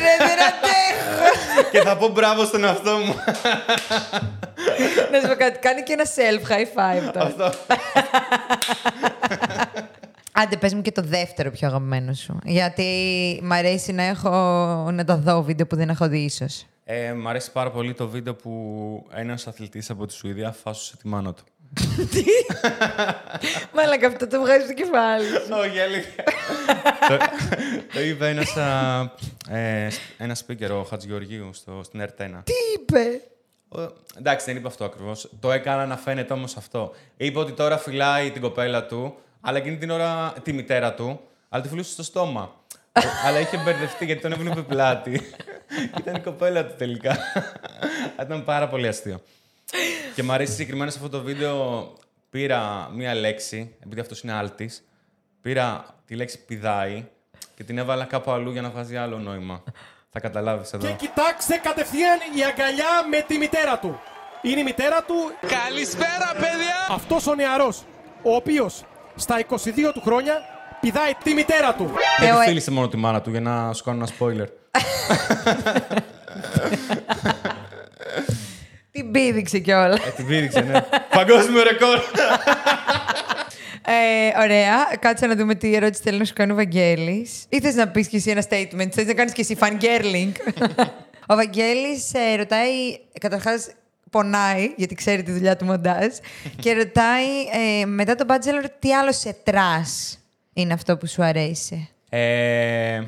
και θα πω μπράβο στον εαυτό μου. Να σου πω κάτι. Κάνει και ένα self high five τώρα. Αυτό. Άντε, πες μου και το δεύτερο πιο αγαπημένο σου. Γιατί μ' αρέσει να, έχω, να τα δω βίντεο που δεν έχω δει ίσως. Ε, μ' αρέσει πάρα πολύ το βίντεο που ένας αθλητής από τη Σουηδία φάσωσε τη μάνα του. Μάλακα αυτό το βγάζει στο κεφάλι σου. Όχι, αλήθεια. το, το είπε ένας, α, ε, ένας speaker, ο Χατζηγεωργίου, στο, στην ΕΡΤ1. Τι είπε; Ο- εντάξει, δεν είπε αυτό ακριβώς. Το έκανα να φαίνεται όμως αυτό. Είπε ότι τώρα φυλάει την κοπέλα του, αλλά εκείνη την ώρα τη μητέρα του, αλλά τη φιλούσε στο στόμα. Ε, αλλά είχε μπερδευτεί γιατί τον έβλεπε πλάτη. Ήταν η κοπέλα του τελικά. Ήταν πάρα πολύ αστείο. Και μου αρέσει συγκεκριμένα σε αυτό το βίντεο πήρα μία λέξη, επειδή αυτός είναι άλτης. Πήρα τη λέξη πηδάει και την έβαλα κάπου αλλού για να βγάζει άλλο νόημα. Θα καταλάβεις εδώ. Και κοιτάξτε κατευθείαν η αγκαλιά με τη μητέρα του. Είναι η μητέρα του. Καλησπέρα, παιδιά! Αυτός ο νεαρός, ο οποίος στα 22 του χρόνια πηδάει τη μητέρα του. Δεν τη φίλησε μόνο τη μάνα του για να σου κάνω ένα spoiler. Την πήδηξε κιόλας. Ε, την πήδηξε, ναι. Παγκόσμιο ρεκόρ. Ε, ωραία. Κάτσε να δούμε τι ερώτηση θέλει να σου κάνει ο Βαγγέλης. Ή θες να πεις κι εσύ ένα statement, θες να κάνεις κι εσύ fangirling. ο Βαγγέλης ε, ρωτάει, καταρχάς πονάει, γιατί ξέρει τη δουλειά του μοντάζ, και ρωτάει ε, μετά τον Bachelor τι άλλο σε trash; Είναι αυτό που σου αρέσει. Ε,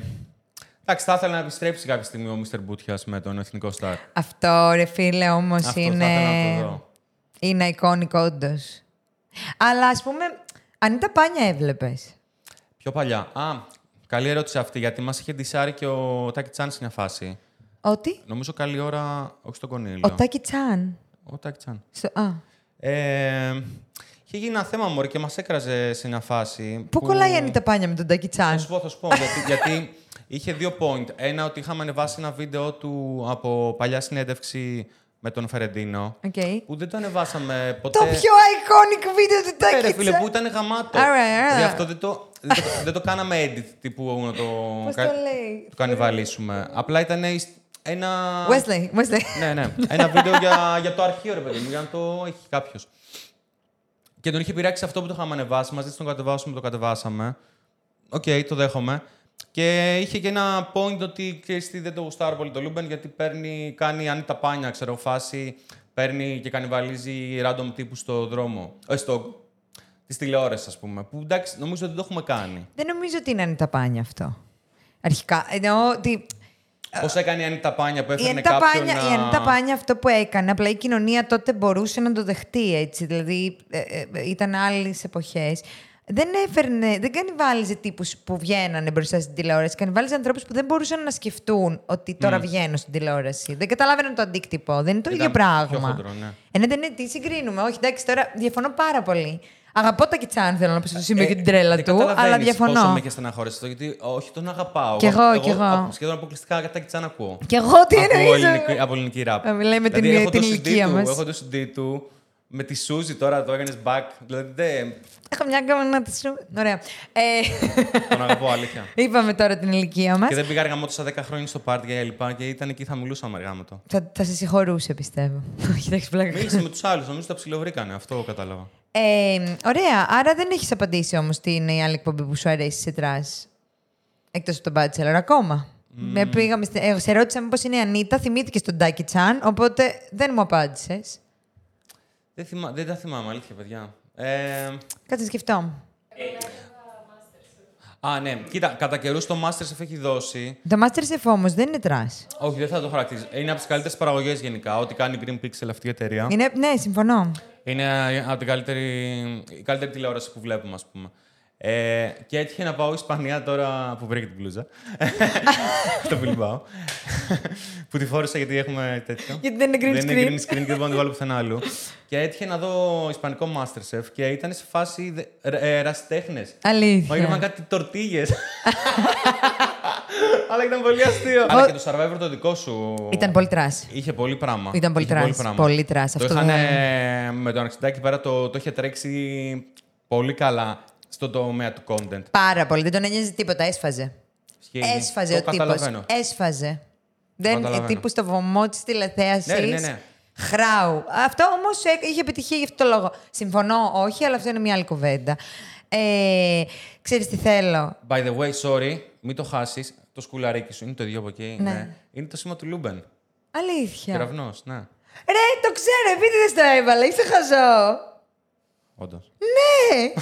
εντάξει, θα ήθελα να επιστρέψει κάποια στιγμή ο Μίστερ Μπούτιας με τον Εθνικό Σταρ. Αυτό ρε φίλε όμως Αυτό είναι... θα ήθελα να το δω. Είναι εικόνικο όντως. Αλλά ας πούμε, αν τα πάνια έβλεπες. Πιο παλιά. Α, καλή ερώτηση αυτή, γιατί μας είχε ντυσάρει και ο Τάκη Τσάν σε μια φάση. Ότι; Νομίζω καλή ώρα, όχι στον Κονίλιο. Ο Τάκη Τσάν. Ο Τάκη Τσάν. Στο... Α. Ε, είχε γίνει ένα θέμα μωρή και μας έκραζε σε μια φάση. Πού κολλάει η Ανίτα Πάνια με τον Τάκη Τσάν; Θα σου πω, θα σου πω. γιατί, γιατί είχε δύο point. Ένα, ότι είχαμε ανεβάσει ένα βίντεο του από παλιά συνέντευξη με τον Φερεντίνο. Okay. Που δεν το ανεβάσαμε ποτέ. Το πιο iconic βίντεο του Τάκη Ναι, ρε φίλε, Τσάν. που ήταν γαμάτο. Alright, alright. Γι' αυτό δεν το, δεν, το, δεν το κάναμε edit τύπου να το, Πώς κα- το λέει; το κανιβαλίσουμε. Απλά ήταν ένα. Wesley, Wesley. Ναι, ναι. Ένα βίντεο για, για το αρχείο, ρε παιδί μου, για να το έχει κάποιος. Και τον είχε πειράξει αυτό που το είχαμε ανεβάσει. Μαζί τον κατεβάσουμε, το κατεβάσαμε. ΟΚ, το δέχομαι. Και είχε και ένα point ότι ξέρεις τι, δεν το γουστάρω πολύ το Luben γιατί παίρνει, κάνει Ανίτα Πάνια, ξέρω, φάση. Παίρνει και κανιβαλίζει random τύπους στο δρόμο. Όχι, στο. της τηλεόραση, ας πούμε. Που εντάξει, νομίζω ότι το έχουμε κάνει. Δεν νομίζω ότι είναι Ανίτα Πάνια αυτό. Αρχικά. Εννοώ ότι Πώς έκανε η Ανίτα Πάνια που η έφερνε Ανίτα κάποιον Πάνια, να... η Ανίτα Πάνια αυτό που έκανε, απλά η κοινωνία τότε μπορούσε να το δεχτεί έτσι. Δηλαδή ε, ε, ήταν άλλες εποχές. Δεν έφερνε, δεν κανιβάλιζε τύπους που βγαίνανε μπροστά στην τηλεόραση. Κανιβάλιζε ανθρώπους που δεν μπορούσαν να σκεφτούν ότι τώρα Μμ. βγαίνουν στην τηλεόραση. Δεν καταλάβαιναν το αντίκτυπο. Δεν είναι το Ήταν ίδιο πιο πράγμα. χοντρό, ναι. Ε, ναι, δεν είναι, τι συγκρίνουμε. Όχι, εντάξει, τώρα διαφωνώ πάρα πολύ. Αγαπώ τα Κιτσάν, θέλω να πω στο σημείο Ε, και την τρέλα δεν του, αλλά καταλαβαίνεις διαφωνώ. Πόσο με είχε στεναχωρήσει αυτό, γιατί όχι, τον αγαπάω. Κι εγώ, κι εγώ. α- Σχεδόν αποκλειστικά κατά Κιτσάν ακούω. Κι εγώ, τι από εννοείς, ελληνική, ε; από ελληνική ραπ. Ε, μιλάει με την- έχω την το CD ηλικία του, μας. Έχω το CD του με τη Σούζη τώρα, το έκανες back. Δηλαδή δεν. Έχω μια γκάμα να τη σου. Ωραία. Ε, τον αγαπώ, αλήθεια. είπαμε τώρα την ηλικία μας. και δεν πήγα αργά τόσα 10 χρόνια στο πάρτι για λοιπά και ήταν εκεί θα μιλούσαμε αργά με το. Θα, θα σε συγχωρούσε, πιστεύω. Όχι, εντάξει, πλάκα. Μίλησε με τους άλλους, νομίζω τα ψιλοβρήκανε. Αυτό κατάλαβα. Ε, ωραία. Άρα δεν έχεις απαντήσει όμως τι είναι η άλλη εκπομπή που σου αρέσει σε τρας. Εκτός από τον Bachelor, ακόμα. Με πήγαμε στη... Εγώ σε ρώτησα μήπω είναι η Ανίτα, θυμήθηκες τον Τάκη Τσάν, οπότε δεν μου απάντησες. Δεν, θυμά... δεν τα θυμάμαι, αλήθεια, παιδιά. Ε... Κάτσε σκεφτόμουν. Α, ναι. Κοίτα, κατά καιρούς το Masterchef έχει δώσει. Το Masterchef όμως δεν είναι trash. Όχι, δεν θα το χαρακτηρίζω. Είναι από τις καλύτερες παραγωγές γενικά. Ό,τι κάνει η Green Pixel αυτή η εταιρεία. Είναι... Ναι, συμφωνώ. Είναι ε, από την καλύτερη, η καλύτερη τηλεόραση που βλέπουμε, ας πούμε. Ε, και έτυχε να πάω Ισπανία τώρα που βρήκα την μπλούζα. στο Bilbao. που τη φόρησα γιατί έχουμε τέτοιο. Γιατί δεν είναι green δεν είναι screen. green screen και δεν μπορώ να τη βάλω πουθενά αλλού. και έτυχε να δω Ισπανικό Masterchef και ήταν σε φάση δε- ε, ερασιτέχνες. Αλήθεια. Μάγειρευαν κάτι τορτίγες. Αλλά ήταν πολύ αστείο. Αλλά και το Survivor το δικό σου. Ήταν πολύ trash. Είχε πολύ πράγμα. Ήταν πολύ Είχε trash. πράγμα. Πολύ trash. Το Αυτό είχαν, δεν- ε, με το Αναξιτάκι πέρα το, το είχε τρέξει πολύ καλά στο τομέα του content. Πάρα πολύ. Δεν τον ένοιαζε τίποτα. Έσφαζε. Ισχύει. Έσφαζε Το ο τύπος. καταλαβαίνω. Έσφαζε. Δεν καταλαβαίνω. τύπου στο βωμό της τηλεθέασης. Ναι, ναι, ναι. Χράου. Αυτό όμως είχε επιτυχία γι' αυτό το λόγο. Συμφωνώ, όχι, αλλά αυτό είναι μια άλλη κουβέντα. Ε, ξέρεις τι θέλω; By the way, sorry, μην το χάσεις. Το σκουλαρίκι σου είναι το ίδιο από εκεί. Ναι. Είναι το σήμα του Λούμπεν. Αλήθεια. Κεραυνός, ναι. Ρε, το ξέρω, επειδή δεν το έβαλα. Είσαι χαζό. Όντως. Ναι!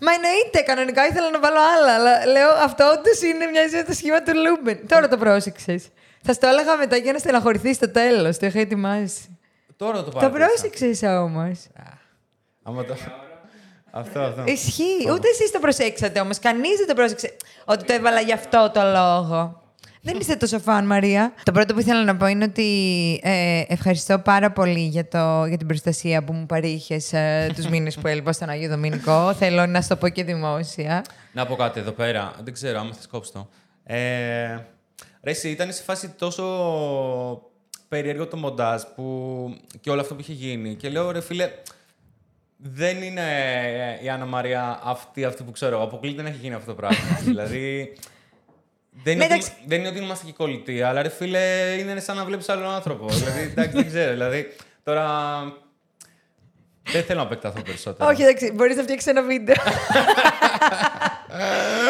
Μα εννοείται, κανονικά ήθελα να βάλω άλλα, αλλά λέω αυτό όντως είναι μια το σχήμα του Λούμπεν. Τώρα το πρόσεξες. Θα στο έλεγα μετά για να στεναχωρηθεί στο τέλος. Το είχα ετοιμάσει. Τώρα το Το παρατήρησα. πρόσεξες όμως. Άμα το... αυτό, αυτό. Ισχύει. Ούτε εσείς το προσέξατε όμως. Κανείς δεν το πρόσεξε ότι το έβαλα γι' αυτό το λόγο. Δεν είστε τόσο φαν, Μαρία. Το πρώτο που ήθελα να πω είναι ότι ε, ευχαριστώ πάρα πολύ για, το, για την προστασία που μου παρήχες ε, τους μήνες που έλειπα στον Άγιο Δομήνικο. Θέλω να σου το πω και δημόσια. Να πω κάτι εδώ πέρα. Δεν ξέρω, άμα θες κόψει το. Ε, ρε, εσύ ήταν σε φάση τόσο περίεργο το μοντάζ που και όλο αυτό που είχε γίνει. Και λέω, ρε φίλε, δεν είναι ε, η Άννα Μαρία αυτή, αυτή που ξέρω. Αποκλείται να έχει γίνει αυτό το πράγμα. δηλαδή. Δεν είναι, Ναι, ότι, δεν είναι ότι είμαστε και κολλητοί, αλλά ρε φίλε, είναι σαν να βλέπεις άλλον άνθρωπο. δηλαδή, εντάξει, δεν ξέρω. Δηλαδή, τώρα. Δεν θέλω να επεκταθώ περισσότερο. Όχι, εντάξει, μπορείς να φτιάξεις ένα βίντεο.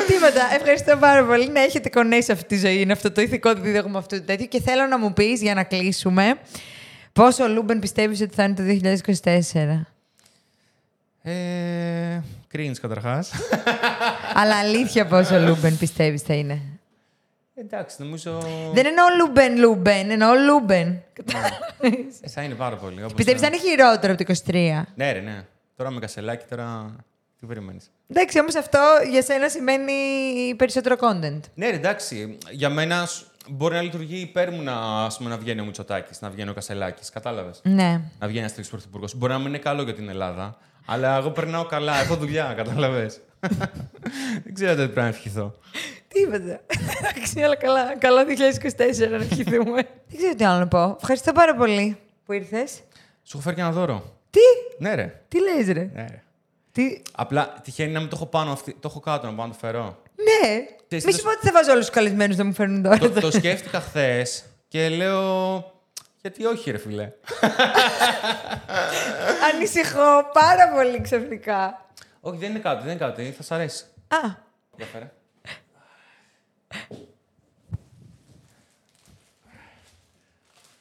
Τίποτα. Ευχαριστώ πάρα πολύ. Να έχετε κονέ σε αυτή τη ζωή. Είναι αυτό το ηθικό δίδαγμα αυτό το τέτοιο. Και θέλω να μου πεις για να κλείσουμε πόσο ο Λούμπεν πιστεύεις ότι θα είναι το 2024. Ε, cringe καταρχάς. Αλλά αλήθεια πόσο ο Λούμπεν πιστεύεις θα είναι. Εντάξει, νομίζω. Δεν εννοώ Λούμπεν Λούμπεν, εννοώ Λούμπεν. Ε, θα είναι πάρα πολύ. όπως Πιστεύεις θα είναι χειρότερο από το 23. Ναι, ρε, ναι. Τώρα με κασελάκι, τώρα. Τι περιμένεις. Εντάξει, όμως αυτό για σένα σημαίνει περισσότερο content. Ναι, ρε, εντάξει. Για μένα σ- μπορεί να λειτουργεί υπέρ μου να, ας πούμε, να βγαίνει ο Μητσοτάκης, να βγαίνει ο Κασελάκης. Κατάλαβες; Ναι. Να βγαίνει ένας τέτοιο πρωθυπουργός. Μπορεί να μην είναι καλό για την Ελλάδα, αλλά εγώ περνάω καλά. Έχω δουλειά, κατάλαβε. Δεν ξέρω τι πρέπει να ευχηθώ. Τίποτα. Εντάξει, αλλά καλά. Καλό 2024 να ευχηθούμε. Δεν ξέρω τι άλλο να πω. Ευχαριστώ πάρα πολύ που ήρθες. Σου έχω φέρει και ένα δώρο. Τι, Ναι, ρε. τι λες ρε; Ναι, ρε. Τι... Απλά τυχαίνει να μην το έχω πάνω, αυτή, το έχω κάτω, να πάω να το φέρω. Ναι. Ξέρεις, Μη το- σου πω ότι θα βάζω όλους τους καλεσμένους να μου φέρνουν τώρα. το, το σκέφτηκα χθες και λέω. Γιατί όχι, ρε φιλέ. Ανησυχώ πάρα πολύ ξαφνικά. όχι, δεν είναι κάτι, δεν είναι κάτι. Θα σ' αρέσει. Α, Για φέρε.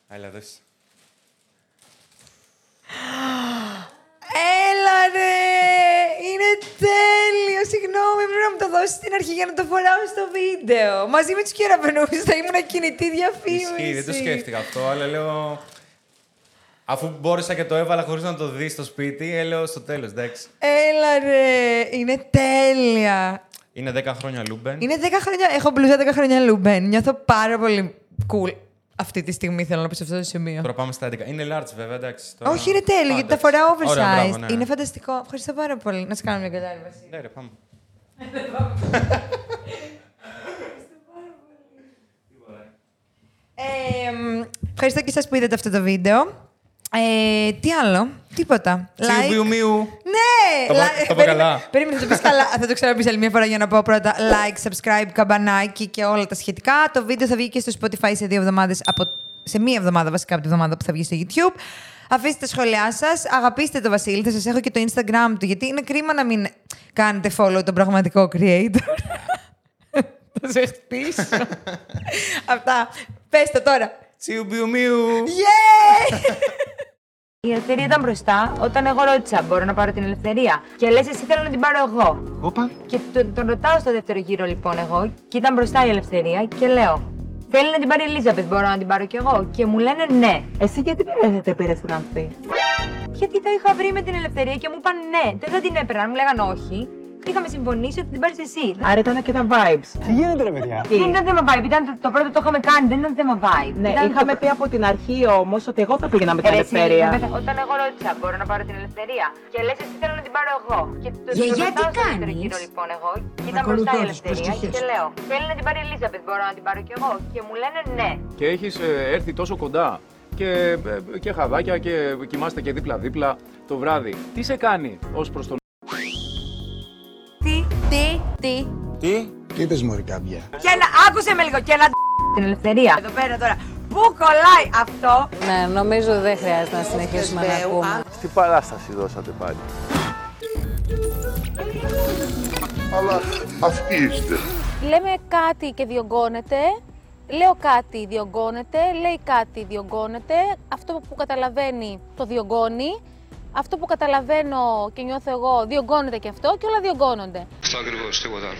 Έλα, δες. Έλα ρε! Είναι τέλειο! Συγγνώμη, πρέπει να μου το δώσεις στην αρχή για να το φοράω στο βίντεο. Μαζί με τους κεραυνούς θα ήμουν κινητή διαφήμιση. Ισχύει, δεν το σκέφτηκα αυτό, αλλά λέω. Αφού μπόρεσα και το έβαλα χωρίς να το δεις στο σπίτι, ε, λέω στο τέλος, εντάξει. Έλα ρε! Είναι τέλεια! Είναι 10 χρόνια Λούμπεν. Είναι 10 χρόνια. Έχω μπλούζα 10 χρόνια Λούμπεν. Νιώθω πάρα πολύ cool αυτή τη στιγμή, θέλω να πω σε αυτό το σημείο. Τώρα πάμε στα 11. Είναι large, βέβαια, εντάξει. Τώρα... Όχι, είναι τέλειο, Α, γιατί τα εντάξει. φοράω Ωραία, oversized. μπράβο, ναι. Είναι φανταστικό. Ευχαριστώ πάρα πολύ. Να σε κάνω μια κατάρρευση. Ναι, ρε, πάμε. Ε, μ, ευχαριστώ και εσάς που είδατε αυτό το βίντεο. Ε, τι άλλο, τίποτα. Τσιου, μπιου, μιου. Ναι! Το είπα- Like- το είπα περίμενε- καλά. Περίμενε, θα το πεις καλά. Θα το ξαναπείς άλλη μια φορά για να πω πρώτα like, subscribe, καμπανάκι και όλα τα σχετικά. Το βίντεο θα βγει και στο Spotify σε δύο εβδομάδες, από... σε μία εβδομάδα βασικά από τη εβδομάδα που θα βγει στο YouTube. Αφήστε τα σχόλιά σας, αγαπήστε το Βασίλη, θα σας έχω και το Instagram του, γιατί είναι κρίμα να μην κάνετε follow τον πραγματικό creator. θα σε χτυπήσω. Αυτά. Πες το τώρα. Τσιου, μπιου, μιου. Yeah! Η ελευθερία ήταν μπροστά όταν εγώ ρώτησα: Μπορώ να πάρω την ελευθερία; Και λες, εσύ θέλω να την πάρω εγώ. Όπα. Και τον, τον ρωτάω στο δεύτερο γύρο λοιπόν εγώ, και ήταν μπροστά η ελευθερία, και λέω: Θέλει να την πάρει η Ελίζαπεθ, μπορώ να την πάρω κι εγώ; Και μου λένε ναι. Εσύ γιατί δεν πήρε την αμφή. Γιατί το είχα βρει με την ελευθερία και μου είπαν ναι. Δεν θα την έπαιρνα, αν μου λέγανε όχι. Είχαμε συμφωνήσει ότι την πάρεις εσύ. Άρα ήταν και τα vibes. Τι γίνεται, ρε παιδιά; Δεν ήταν θέμα vibe, ήταν το, το πρώτο το είχαμε κάνει, δεν ήταν θέμα vibe. Ναι, Ήταν είχαμε το- πει από την αρχή όμως ότι εγώ θα πήγαινα με την Ρε, εσύ, ελευθερία. βέβαια, Όταν εγώ ρώτησα, μπορώ να πάρω την ελευθερία; Και λες, εσύ θέλω να την πάρω εγώ. Και το, Γιαγιά, το τι ρωτάω στο δεύτερο κάνεις; γύρο λοιπόν εγώ. Και ήταν μπροστά η Ακολουθώ τις ελευθερία. προσευχές. Και λέω, θέλει να την πάρει η Ελίζαπεθ, μπορώ να την πάρω κι εγώ; Και μου λένε ναι. Και έχεις ε, έρθει τόσο κοντά και, ε, και χαδάκια και κοιμάστε και δίπλα-δίπλα το βράδυ. Τι σε κάνει ως προς τον Τι, τι, τι; Τι. Τι είπες μωρή κάμπια. Και να, άκουσε με λίγο, και να την ελευθερία. Εδώ πέρα τώρα. Πού κολλάει αυτό; Ναι, νομίζω δεν χρειάζεται να συνεχίσουμε να ακούμε. Τι παράσταση δώσατε πάλι. Αλλά αυτοί είστε. Λέμε κάτι και διωγγώνεται. Λέω κάτι, διωγγώνεται. Λέει κάτι, διωγγώνεται. Αυτό που καταλαβαίνει το διωγγώνει. Αυτό που καταλαβαίνω και νιώθω εγώ διωγγώνεται και αυτό και όλα διωγγώνονται. Αυτό ακριβώς, τίποτα άλλο.